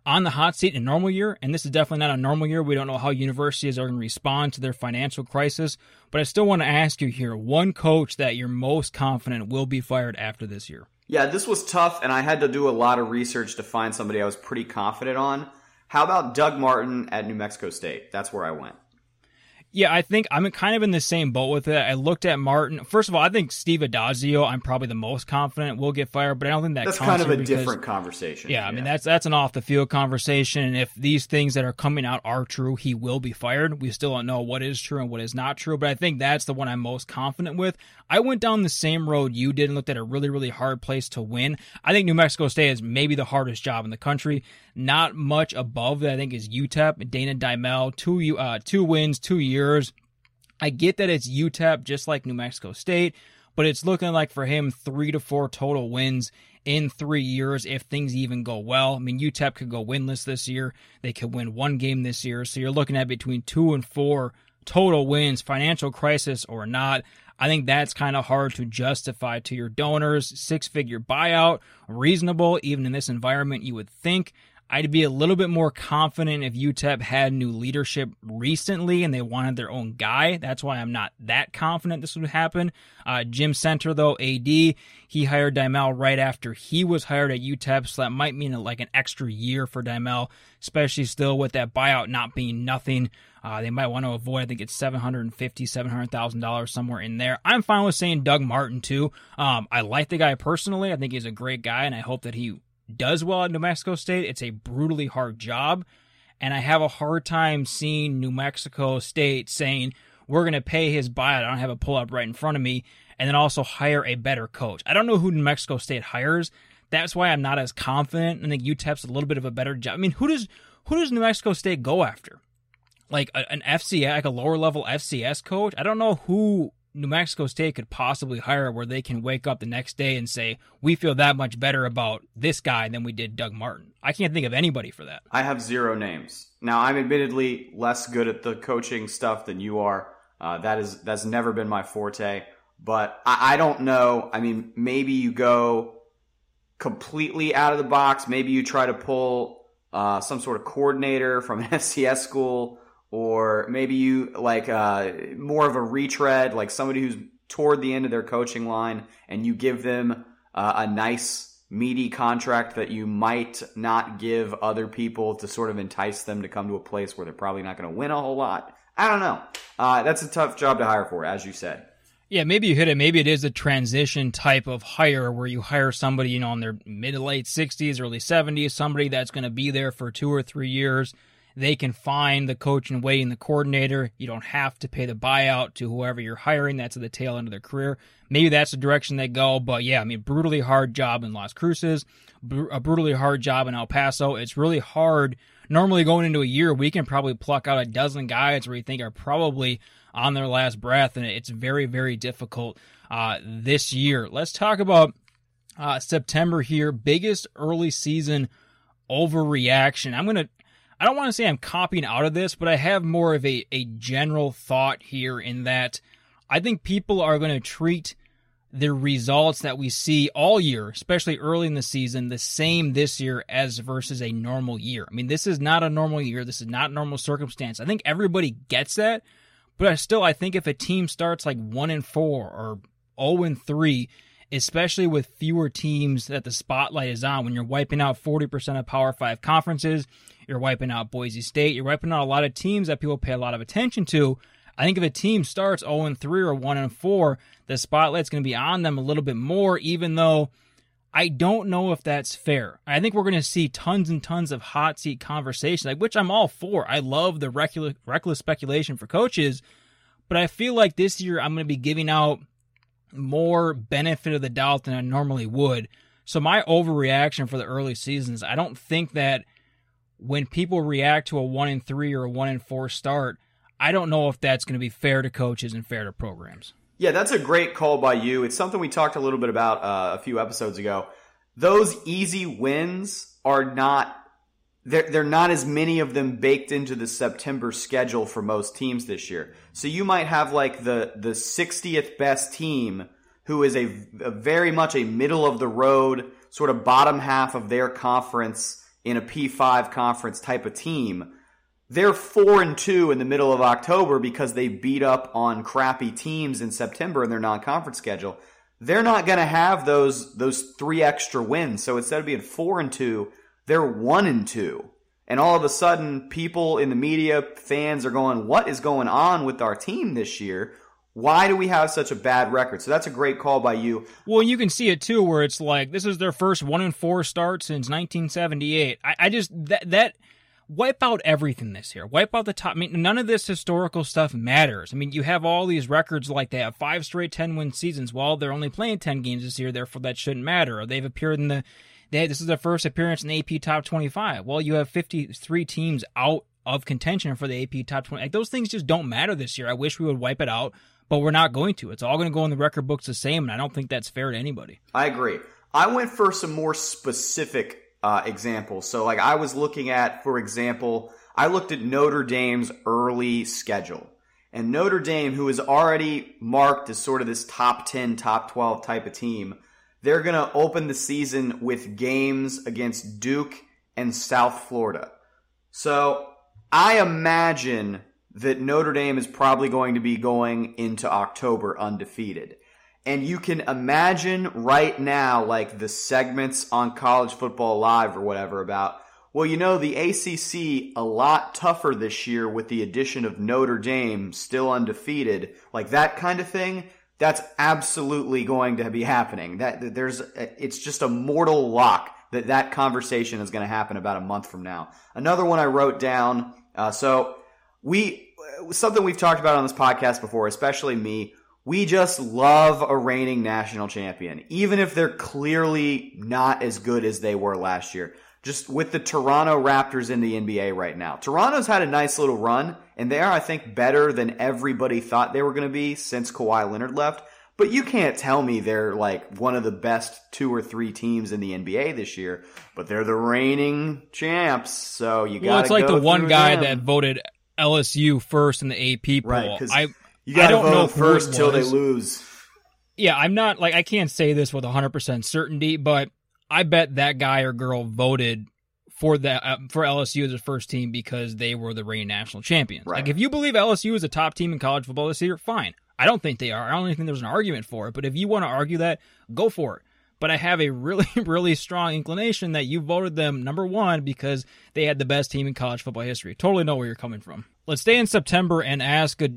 Speaker 2: on the hot seat in a normal year, and this is definitely not a normal year. We don't know how universities are going to respond to their financial crisis, but I still want to ask you here one coach that you're most confident will be fired after this year.
Speaker 3: Yeah, this was tough, and I had to do a lot of research to find somebody I was pretty confident on. How about Doug Martin at New Mexico State? That's where I went.
Speaker 2: Yeah, I think I'm kind of in the same boat with it. I looked at Martin. First of all, I think Steve Addazio, I'm probably the most confident will get fired, but I don't think that
Speaker 3: that's kind of a
Speaker 2: because,
Speaker 3: different conversation.
Speaker 2: Yeah, I mean that's that's an off the field conversation. And if these things that are coming out are true, he will be fired. We still don't know what is true and what is not true, but I think that's the one I'm most confident with. I went down the same road you did and looked at a really really hard place to win. I think New Mexico State is maybe the hardest job in the country. Not much above that, I think, is UTEP. Dana Dimel, two uh, two wins, two years I get that it's UTEP just like New Mexico State, but it's looking like for him three to four total wins in three years if things even go well. I mean, UTEP could go winless this year. They could win one game this year. So you're looking at between two and four total wins, financial crisis or not. I think that's kind of hard to justify to your donors. Six figure buyout, reasonable, even in this environment, you would think. I'd be a little bit more confident if UTEP had new leadership recently and they wanted their own guy. That's why I'm not that confident this would happen. Uh, Jim Senter, though, AD, he hired Dimel right after he was hired at UTEP, so that might mean like an extra year for Dimel, especially still with that buyout not being nothing. Uh, they might want to avoid, I think it's $750,000, $700,000 somewhere in there. I'm fine with saying Doug Martin, too. Um, I like the guy personally. I think he's a great guy, and I hope that he does well at New Mexico State. It's a brutally hard job. And I have a hard time seeing New Mexico State saying, we're going to pay his buyout. I don't have a pull up right in front of me. And then also hire a better coach. I don't know who New Mexico State hires. That's why I'm not as confident. I think UTEP's a little bit of a better job. I mean, who does who does New Mexico State go after? Like a, an FCS, like a lower level FCS coach? I don't know who New Mexico State could possibly hire where they can wake up the next day and say, we feel that much better about this guy than we did Doug Martin. I can't think of anybody for that.
Speaker 3: I have zero names. Now, I'm admittedly less good at the coaching stuff than you are. Uh, that is that's never been my forte. But I, I don't know. I mean, maybe you go completely out of the box. Maybe you try to pull uh, some sort of coordinator from an FCS school or maybe you like uh, more of a retread, like somebody who's toward the end of their coaching line, and you give them uh, a nice meaty contract that you might not give other people to sort of entice them to come to a place where they're probably not going to win a whole lot. I don't know. Uh, that's a tough job to hire for, as you said.
Speaker 2: Yeah, maybe you hit it. Maybe it is a transition type of hire where you hire somebody, you know, in their mid to late 60s, early 70s, somebody that's going to be there for two or three years they can find the coach and waiting the coordinator. You don't have to pay the buyout to whoever you're hiring. That's at the tail end of their career. Maybe that's the direction they go. But yeah, I mean, brutally hard job in Las Cruces, a brutally hard job in El Paso. It's really hard. Normally, going into a year, we can probably pluck out a dozen guys where you think are probably on their last breath, and it's very, very difficult uh, this year. Let's talk about uh, September here. Biggest early season overreaction. I'm to I don't want to say I'm copying out of this, but I have more of a, a general thought here in that I think people are going to treat the results that we see all year, especially early in the season, the same this year as versus a normal year. I mean, this is not a normal year. This is not normal circumstance. I think everybody gets that, but I still I think if a team starts like one and four or 0 and three, especially with fewer teams that the spotlight is on, when you're wiping out 40% of Power Five conferences, you're wiping out Boise State. You're wiping out a lot of teams that people pay a lot of attention to. I think if a team starts 0 3 or 1 4, the spotlight's going to be on them a little bit more, even though I don't know if that's fair. I think we're going to see tons and tons of hot seat conversation, like which I'm all for. I love the reckless speculation for coaches, but I feel like this year I'm going to be giving out more benefit of the doubt than I normally would. So my overreaction for the early seasons, I don't think that when people react to a one in three or a one in four start, I don't know if that's going to be fair to coaches and fair to programs.
Speaker 3: Yeah, that's a great call by you. It's something we talked a little bit about uh, a few episodes ago. Those easy wins are not they're, they're not as many of them baked into the September schedule for most teams this year. So you might have like the the 60th best team who is a, a very much a middle of the road sort of bottom half of their conference in a P5 conference type of team. They're four and two in the middle of October because they beat up on crappy teams in September in their non-conference schedule. They're not going to have those those three extra wins. So instead of being four and two, they're one and two. And all of a sudden, people in the media, fans are going, "What is going on with our team this year? Why do we have such a bad record? So that's a great call by you.
Speaker 2: Well, you can see it too, where it's like this is their first one and four start since 1978. I, I just that that wipe out everything this year. Wipe out the top. I mean, none of this historical stuff matters. I mean, you have all these records like they have five straight 10 win seasons. Well, they're only playing 10 games this year, therefore that shouldn't matter. Or they've appeared in the. They, this is their first appearance in the AP top 25. Well, you have 53 teams out of contention for the AP top 20. Like, those things just don't matter this year. I wish we would wipe it out but we're not going to. It's all going to go in the record books the same, and I don't think that's fair to anybody.
Speaker 3: I agree. I went for some more specific uh, examples. So, like, I was looking at, for example, I looked at Notre Dame's early schedule. And Notre Dame, who is already marked as sort of this top 10, top 12 type of team, they're going to open the season with games against Duke and South Florida. So I imagine that Notre Dame is probably going to be going into October undefeated. And you can imagine right now, like the segments on College Football Live or whatever about, well, you know, the ACC a lot tougher this year with the addition of Notre Dame still undefeated, like that kind of thing. That's absolutely going to be happening. That there's, it's just a mortal lock that that conversation is going to happen about a month from now. Another one I wrote down. Uh, so we something we've talked about on this podcast before, especially me. We just love a reigning national champion, even if they're clearly not as good as they were last year. Just with the Toronto Raptors in the NBA right now. Toronto's had a nice little run, and they are, I think, better than everybody thought they were going to be since Kawhi Leonard left. But you can't tell me they're like one of the best two or three teams in the NBA this year. But they're the reigning champs, so you got.
Speaker 2: Well, it's like the one guy
Speaker 3: them.
Speaker 2: that voted LSU first in the AP poll.
Speaker 3: Right,
Speaker 2: I
Speaker 3: You got to
Speaker 2: don't know
Speaker 3: vote first till they lose.
Speaker 2: yeah, I'm not like I can't say this with 100% certainty, but I bet that guy or girl voted for that uh, for LSU as a first team because they were the reigning national champions.
Speaker 3: Right.
Speaker 2: Like if you believe LSU is a top team in college football this year, fine. I don't think they are. I don't even think there's an argument for it. But if you want to argue that, go for it. But I have a really, really strong inclination that you voted them number one because they had the best team in college football history. Totally know where you're coming from. Let's stay in September and ask a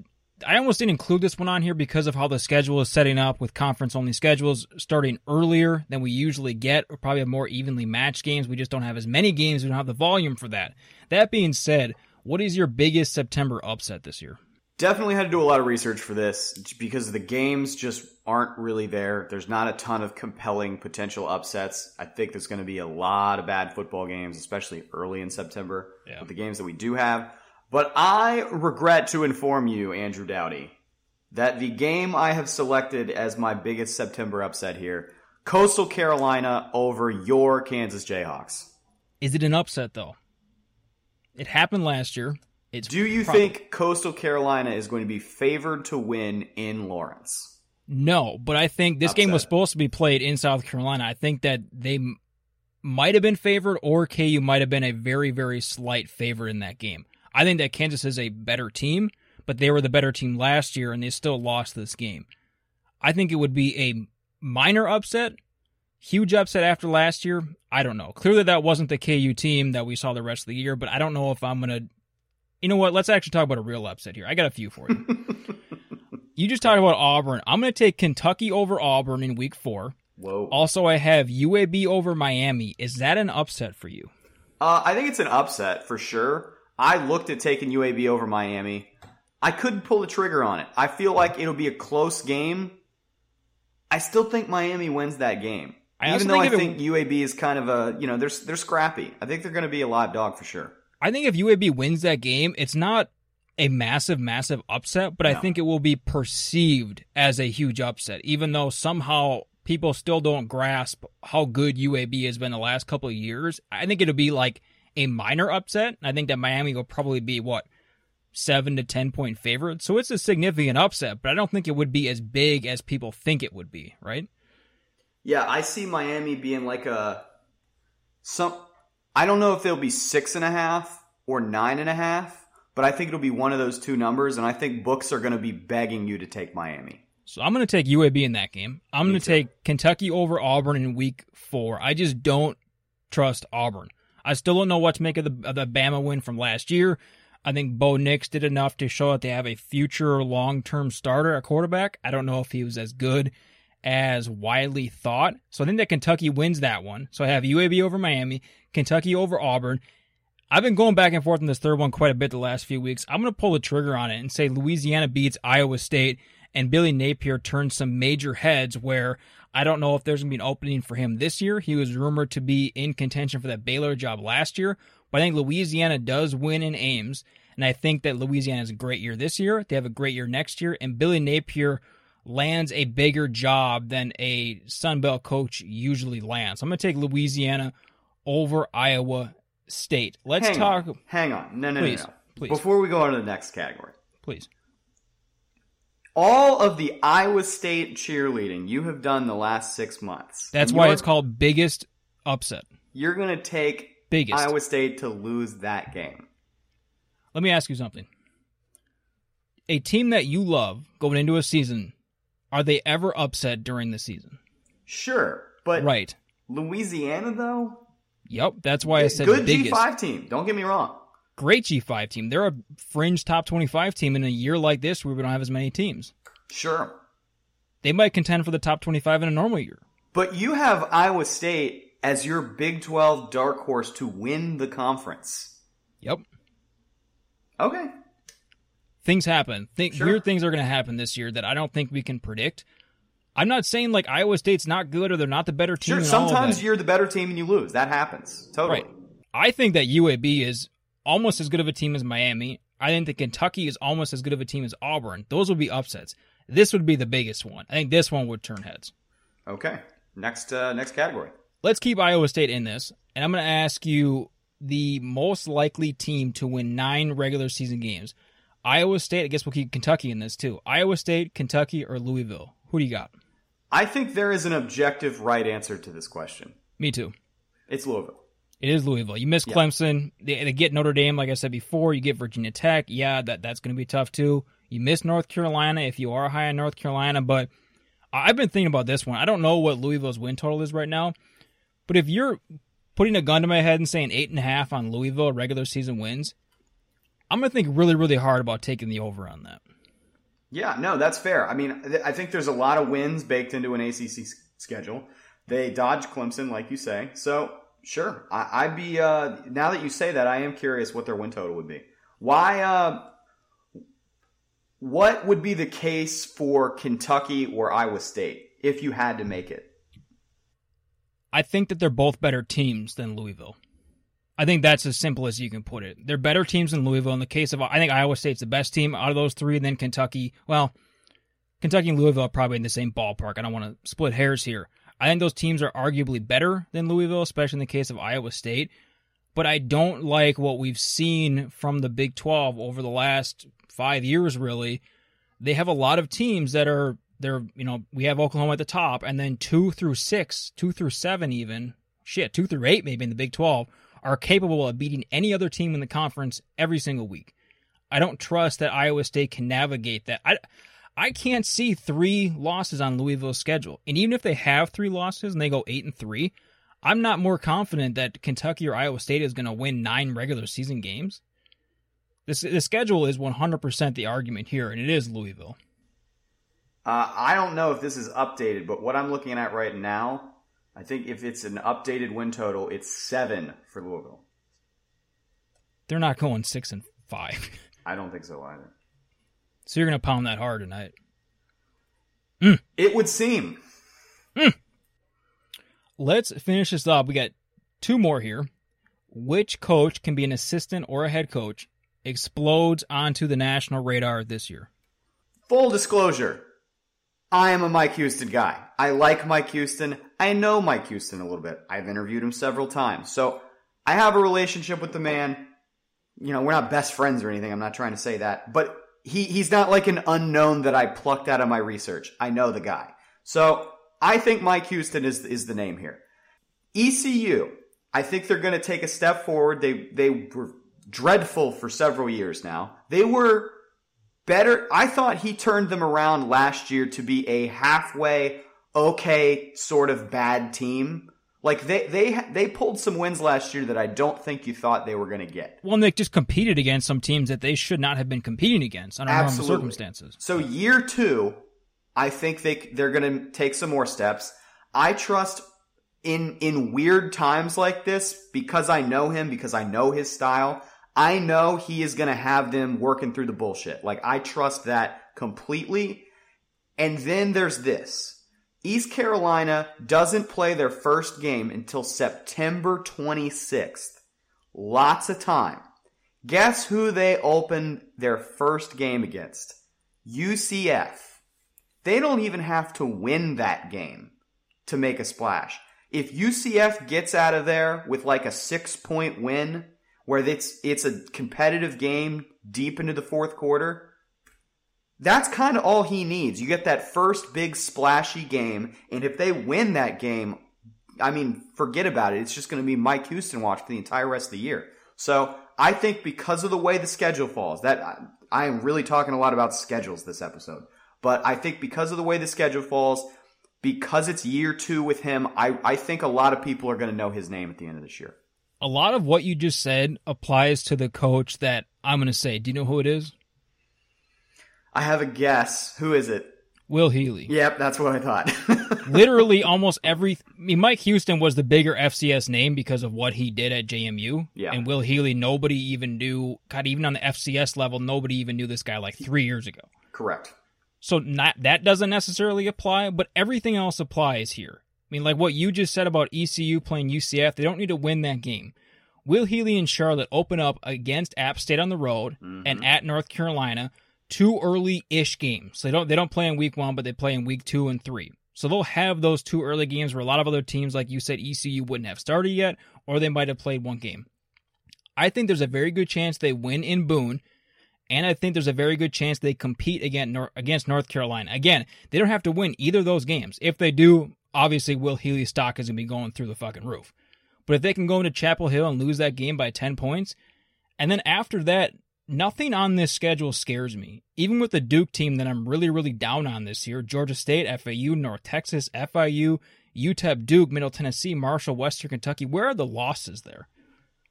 Speaker 2: I almost didn't include this one on here because of how the schedule is setting up with conference only schedules starting earlier than we usually get. We probably have more evenly matched games. We just don't have as many games. We don't have the volume for that. That being said, what is your biggest September upset this year?
Speaker 3: Definitely had to do a lot of research for this because the games just aren't really there. There's not a ton of compelling potential upsets. I think there's going to be a lot of bad football games, especially early in September
Speaker 2: Yeah.
Speaker 3: with the games that we do have. But I regret to inform you, Andrew Doughty, that the game I have selected as my biggest September upset here, Coastal Carolina over your Kansas Jayhawks.
Speaker 2: Is it an upset though? It happened last year. It's
Speaker 3: Do you think Coastal Carolina is going to be favored to win in Lawrence?
Speaker 2: No, but I think this game was supposed to be played in South Carolina. I think that they might have been favored, or KU might have been a very, very slight favorite in that game. I think that Kansas is a better team, but they were the better team last year, and they still lost this game. I think it would be a minor upset, huge upset after last year. I don't know. Clearly, that wasn't the KU team that we saw the rest of the year, but I don't know if I'm gonna. You know what? Let's actually talk about a real upset here. I got a few for you. you just talked about Auburn. I'm going to take Kentucky over Auburn in week four.
Speaker 3: Whoa.
Speaker 2: Also, I have UAB over Miami. Is that an upset for you?
Speaker 3: Uh, I think it's an upset for sure. I looked at taking UAB over Miami. I couldn't pull the trigger on it. I feel like it'll be a close game. I still think Miami wins that game.
Speaker 2: I
Speaker 3: Even though
Speaker 2: think
Speaker 3: I
Speaker 2: if it-
Speaker 3: think UAB is kind of a, you know, they're they're scrappy. I think they're going to be a live dog for sure.
Speaker 2: I think if UAB wins that game, it's not a massive, massive upset, but I think it will be perceived as a huge upset, even though somehow people still don't grasp how good UAB has been the last couple of years. I think it'll be like a minor upset. I think that Miami will probably be what seven to ten point favorite, so it's a significant upset, but I don't think it would be as big as people think it would be. Right?
Speaker 3: Yeah, I see Miami being like a some. I don't know if they'll be six and a half or nine and a half, but I think it'll be one of those two numbers, and I think books are going to be begging you to take Miami.
Speaker 2: So I'm going to take UAB in that game. I'm
Speaker 3: Me
Speaker 2: going to
Speaker 3: too.
Speaker 2: take Kentucky over Auburn in week four. I just don't trust Auburn. I still don't know what to make of the, of the Bama win from last year. I think Bo Nix did enough to show that they have a future long term starter at quarterback. I don't know if he was as good as widely thought. So I think that Kentucky wins that one. So I have UAB over Miami, Kentucky over Auburn. I've been going back and forth on this third one quite a bit the last few weeks. I'm going to pull the trigger on it and say Louisiana beats Iowa State and Billy Napier turns some major heads where I don't know if there's going to be an opening for him this year. He was rumored to be in contention for that Baylor job last year, but I think Louisiana does win in Ames. And I think that Louisiana has a great year this year. They have a great year next year. And Billy Napier lands a bigger job than a Sun Belt coach usually lands. I'm going to take Louisiana over Iowa State. Let's
Speaker 3: hang
Speaker 2: talk.
Speaker 3: On. Hang on. No, no,
Speaker 2: Please,
Speaker 3: no, no.
Speaker 2: please.
Speaker 3: Before we go on to the next category,
Speaker 2: Please.
Speaker 3: All of the Iowa State cheerleading you have done the last six months.
Speaker 2: That's
Speaker 3: and
Speaker 2: why it's called biggest upset.
Speaker 3: You're going to take
Speaker 2: Biggest.
Speaker 3: Iowa State to lose that game.
Speaker 2: Let me ask you something. A team that you love going into a season, are they ever upset during the season?
Speaker 3: Sure, but
Speaker 2: Right.
Speaker 3: Louisiana though,
Speaker 2: Yep. That's why I said
Speaker 3: good
Speaker 2: biggest.
Speaker 3: G5 team. Don't get me wrong.
Speaker 2: Great G5 team. They're a fringe top 25 team in a year like this where we don't have as many teams.
Speaker 3: Sure,
Speaker 2: They might contend for the top 25 in a normal year.
Speaker 3: but you have Iowa State as your Big 12 dark horse to win the conference.
Speaker 2: Yep.
Speaker 3: Okay.
Speaker 2: Things happen. Think,
Speaker 3: Sure.
Speaker 2: Weird things are going to happen this year that I don't think we can predict. I'm not saying like Iowa State's not good or they're not the better team.
Speaker 3: Sure,
Speaker 2: and all of
Speaker 3: sometimes you're the better team and you lose. That happens. Totally.
Speaker 2: Right. I think that UAB is almost as good of a team as Miami. I think that Kentucky is almost as good of a team as Auburn. Those would be upsets. This would be the biggest one. I think this one would turn heads.
Speaker 3: Okay. Next uh, next category.
Speaker 2: Let's keep Iowa State in this, and I'm going to ask you the most likely team to win nine regular season games. Iowa State, I guess we'll keep Kentucky in this too. Iowa State, Kentucky, or Louisville? Who do you got?
Speaker 3: I think there is an objective right answer to this question.
Speaker 2: Me too.
Speaker 3: It's Louisville.
Speaker 2: It is Louisville. You miss Clemson. They, they get Notre Dame, like I said before. You get Virginia Tech. Yeah, that that's going to be tough too. You miss North Carolina if you are high on North Carolina. But I've been thinking about this one. I don't know what Louisville's win total is right now, but if you're putting a gun to my head and saying eight and a half on Louisville regular season wins, I'm going to think really, really hard about taking the over on that.
Speaker 3: Yeah, no, that's fair. I mean, I think there's a lot of wins baked into an ACC schedule. They dodge Clemson, like you say. So, sure, I- I'd be. Uh, now that you say that, I am curious what their win total would be. Why? Uh, what would be the case for Kentucky or Iowa State if you had to make it?
Speaker 2: I think that they're both better teams than Louisville. I think that's as simple as you can put it. They're better teams than Louisville. In the case of, I think Iowa State's the best team out of those three. and Then Kentucky. Well, Kentucky and Louisville are probably in the same ballpark. I don't want to split hairs here. I think those teams are arguably better than Louisville, especially in the case of Iowa State. But I don't like what we've seen from the Big 12 over the last five years, really. They have a lot of teams that are, they're, you know, we have Oklahoma at the top, and then two through six, two through seven, even, shit, two through eight, maybe in the Big 12, are capable of beating any other team in the conference every single week. I don't trust that Iowa State can navigate that. I, I can't see three losses on Louisville's schedule. And even if they have three losses and they go eight and three, I'm not more confident that Kentucky or Iowa State is going to win nine regular season games. This the schedule is 100% the argument here, and it is Louisville.
Speaker 3: Uh, I don't know if this is updated, but what I'm looking at right now, I think if it's an updated win total, it's seven for Louisville.
Speaker 2: They're not going six and five,
Speaker 3: I don't think so either.
Speaker 2: So you're going to pound that hard tonight.
Speaker 3: It would seem. Hmm.
Speaker 2: Let's finish this up. We got two more here. Which coach can be an assistant or a head coach explodes onto the national radar this year?
Speaker 3: Full disclosure, I am a Mike Houston guy. I like Mike Houston. I know Mike Houston a little bit. I've interviewed him several times. So I have a relationship with the man. You know, we're not best friends or anything. I'm not trying to say that. But he, he's not like an unknown that I plucked out of my research. I know the guy. So I think Mike Houston is, is the name here. ECU, I think they're going to take a step forward. They, they were dreadful for several years now. They were better. I thought he turned them around last year to be a halfway okay sort of bad team. Like they they they pulled some wins last year that I don't think you thought they were going to get.
Speaker 2: Well, they just competed against some teams that they should not have been competing against under normal circumstances.
Speaker 3: So year 2, I think they they're going to take some more steps. I trust in in weird times like this because I know him because I know his style. I know he is going to have them working through the bullshit. Like I trust that completely. And then there's this. East Carolina doesn't play their first game until September 26th. Lots of time. Guess who they opened their first game against? UCF. They don't even have to win that game to make a splash. If UCF gets out of there with like a six point win, where it's it's a competitive game deep into the fourth quarter, that's kind of all he needs. You get that first big splashy game, and if they win that game, I mean, forget about it. It's just going to be Mike Houston watch for the entire rest of the year. So I think because of the way the schedule falls, that I, am really talking a lot about schedules this episode. But I think because of the way the schedule falls, because it's year two with him, I, I think a lot of people are going to know his name at the end of this year.
Speaker 2: A lot of what you just said applies to the coach that I'm going to say. Do you know who it is?
Speaker 3: I have a guess. Who is it?
Speaker 2: Will Healy.
Speaker 3: Yep, that's what I thought.
Speaker 2: Literally, almost every. I mean, Mike Houston was the bigger FCS name because of what he did at JMU.
Speaker 3: Yeah.
Speaker 2: And Will Healy, nobody even knew. God, even on the FCS level, nobody even knew this guy like three years ago.
Speaker 3: Correct.
Speaker 2: So not that doesn't necessarily apply, but everything else applies here. I mean, like what you just said about ECU playing UCF, they don't need to win that game. Will Healy and Charlotte open up against App State on the road mm-hmm. and at North Carolina, two early-ish games. They don't they don't play in week one, but they play in week two and three. So they'll have those two early games where a lot of other teams, like you said, ECU wouldn't have started yet, or they might have played one game. I think there's a very good chance they win in Boone, and I think there's a very good chance they compete against Nor- against North Carolina. Again, they don't have to win either of those games. If they do, obviously Will Healy's stock is gonna be going through the fucking roof. But if they can go into Chapel Hill and lose that game by ten points, and then after that, nothing on this schedule scares me. Even with the Duke team that I'm really, really down on this year Georgia State, FAU, North Texas, FIU, UTEP, Duke, Middle Tennessee, Marshall, Western Kentucky. Where are the losses there?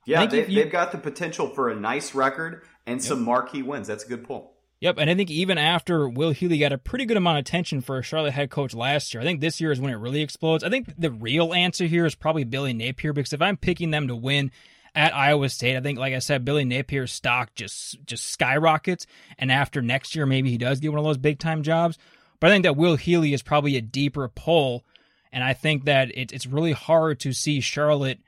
Speaker 3: Yeah, they, they've got the potential for a nice record and some marquee wins. That's a good pull.
Speaker 2: Yep, and I think even after Will Healy got a pretty good amount of attention for a Charlotte head coach last year, I think this year is when it really explodes. I think the real answer here is probably Billy Napier because if I'm picking them to win at Iowa State, I think, like I said, Billy Napier's stock just just skyrockets. And after next year, maybe he does get one of those big time jobs. But I think that Will Healy is probably a deeper pull, and I think that it, it's really hard to see Charlotte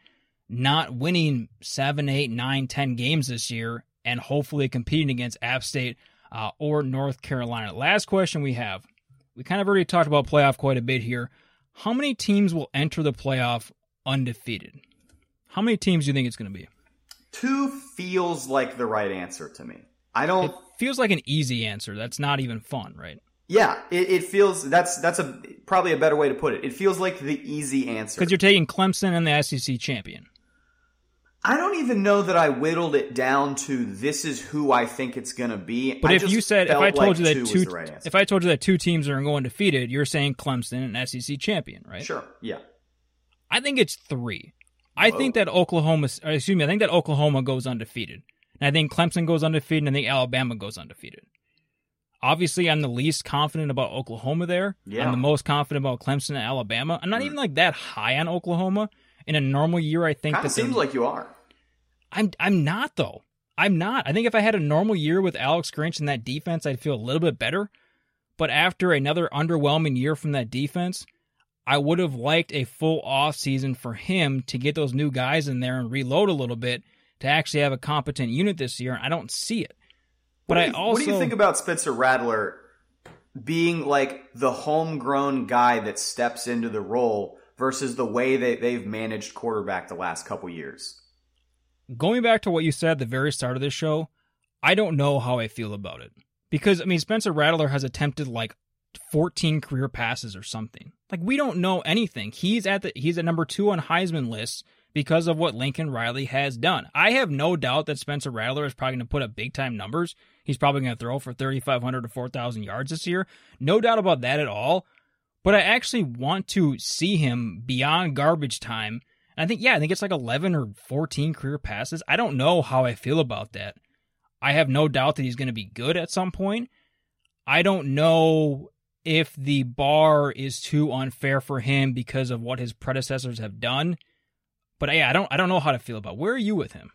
Speaker 2: not winning seven, eight, nine, ten games this year, and hopefully competing against App State uh, or North Carolina. Last question we have. We kind of already talked about playoff quite a bit here. How many teams will enter the playoff undefeated? How many teams do you think it's going to be?
Speaker 3: Two feels like the right answer to me. I don't.
Speaker 2: It feels like an easy answer. That's not even fun, right?
Speaker 3: Yeah, it, it feels that's that's a probably a better way to put it. It feels like the easy answer.
Speaker 2: Because you're taking Clemson and the SEC champion.
Speaker 3: I don't even know that I whittled it down to this is who I think it's going to be.
Speaker 2: But
Speaker 3: I
Speaker 2: if you said if I told
Speaker 3: like
Speaker 2: you that
Speaker 3: two,
Speaker 2: two,
Speaker 3: right
Speaker 2: if I told you that two teams are going undefeated, you're saying Clemson and SEC champion, right?
Speaker 3: sure, yeah,
Speaker 2: I think it's three. I think that Oklahoma, excuse me, I think that Oklahoma goes undefeated. And I think Clemson goes undefeated, and I think Alabama goes undefeated. Obviously, I'm the least confident about Oklahoma there.
Speaker 3: Yeah.
Speaker 2: I'm the most confident about Clemson and Alabama. I'm not hmm. even like that high on Oklahoma. In a normal year, I think that
Speaker 3: seems like you are.
Speaker 2: I'm I'm not though. I'm not. I think if I had a normal year with Alex Grinch and that defense, I'd feel a little bit better. But after another underwhelming year from that defense, I would have liked a full off season for him to get those new guys in there and reload a little bit to actually have a competent unit this year. I don't see it. But
Speaker 3: What do
Speaker 2: I
Speaker 3: you-
Speaker 2: also
Speaker 3: what do you think about Spencer Rattler being like the homegrown guy that steps into the role versus the way that they've managed quarterback the last couple years?
Speaker 2: going back to what you said at the very start of this show, I don't know how I feel about it. Because, I mean, Spencer Rattler has attempted like 14 career passes or something. Like, we don't know anything. He's at the, he's at number two on Heisman lists because of what Lincoln Riley has done. I have no doubt that Spencer Rattler is probably going to put up big time numbers. He's probably going to throw for 3,500 to 4,000 yards this year. No doubt about that at all. But I actually want to see him beyond garbage time and I think, yeah, I think it's like 11 or 14 career passes. I don't know how I feel about that. I have no doubt that he's going to be good at some point. I don't know if the bar is too unfair for him because of what his predecessors have done. But yeah, I don't I don't know how to feel about. It. Where are you with him?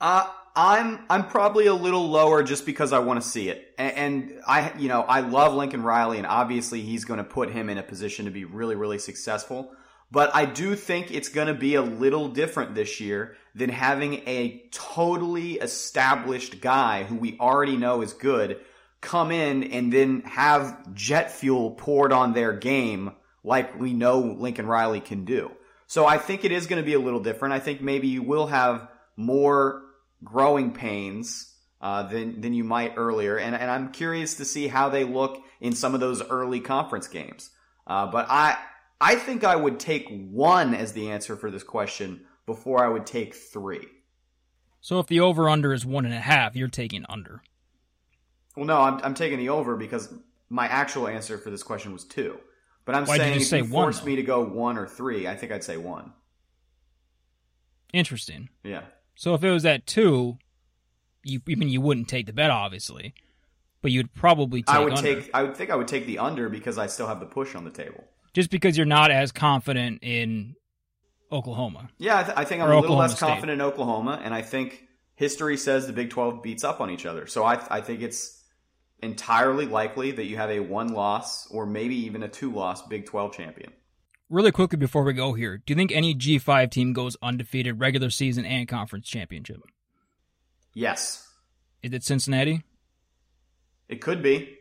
Speaker 3: Uh, I'm I'm probably a little lower just because I want to see it, and, and I you know I love Lincoln Riley, and obviously he's going to put him in a position to be really really successful. But I do think it's going to be a little different this year than having a totally established guy who we already know is good come in and then have jet fuel poured on their game like we know Lincoln Riley can do. So I think it is going to be a little different. I think maybe you will have more growing pains uh, than than you might earlier, and and I'm curious to see how they look in some of those early conference games. Uh, but I I think I would take one as the answer for this question before I would take three.
Speaker 2: So if the over under is one and a half, you're taking under.
Speaker 3: Well, no, I'm I'm taking the over because my actual answer for this question was two. But I'm
Speaker 2: you
Speaker 3: saying if
Speaker 2: say
Speaker 3: you
Speaker 2: one,
Speaker 3: force
Speaker 2: though?
Speaker 3: me to go one or three, I think I'd say one.
Speaker 2: Interesting.
Speaker 3: Yeah.
Speaker 2: So if it was at two, you I mean you wouldn't take the bet, obviously. but you'd probably take
Speaker 3: I would
Speaker 2: under.
Speaker 3: take. I would think I would take the under because I still have the push on the table.
Speaker 2: just because you're not as confident in Oklahoma.
Speaker 3: Yeah, I, th- I think I'm a little
Speaker 2: Oklahoma
Speaker 3: less
Speaker 2: State.
Speaker 3: confident in Oklahoma, and I think history says the Big 12 beats up on each other. So I, I think it's entirely likely that you have a one loss or maybe even a two loss Big 12 champion.
Speaker 2: Really quickly before we go here, do you think any G5 team goes undefeated regular season and conference championship?
Speaker 3: Yes,
Speaker 2: Is it Cincinnati
Speaker 3: it could be.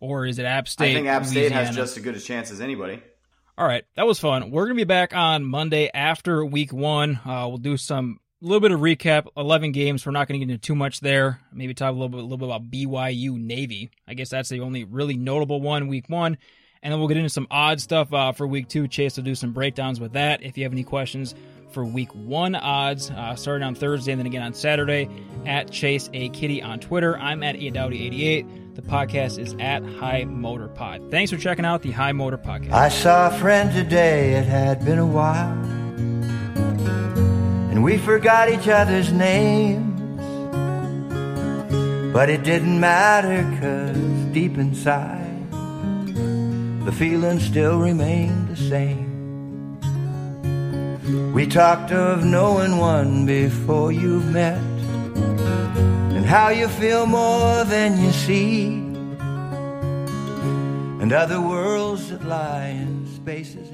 Speaker 2: or is it App State?
Speaker 3: I think App State has just as good a chance as anybody.
Speaker 2: All right, that was fun. We're gonna be back on Monday after Week One. Uh, we'll do some a little bit of recap. Eleven games. We're not gonna get into too much there. Maybe talk a little bit, a little bit about BYU Navy. I guess that's the only really notable one. Week One. And then we'll get into some odd stuff uh, for week two. Chase will do some breakdowns with that. If you have any questions for week one odds, uh, starting on Thursday and then again on Saturday, at Chase A Kiddy on Twitter. I'm at Adowdy88. The podcast is at High Motor Pod. Thanks for checking out the High Motor Podcast.
Speaker 4: I saw a friend today, it had been a while. And we forgot each other's names. But it didn't matter, cause deep inside, the feeling still remained the same. We talked of knowing one before you've met, and how you feel more than you see and other worlds that lie in spaces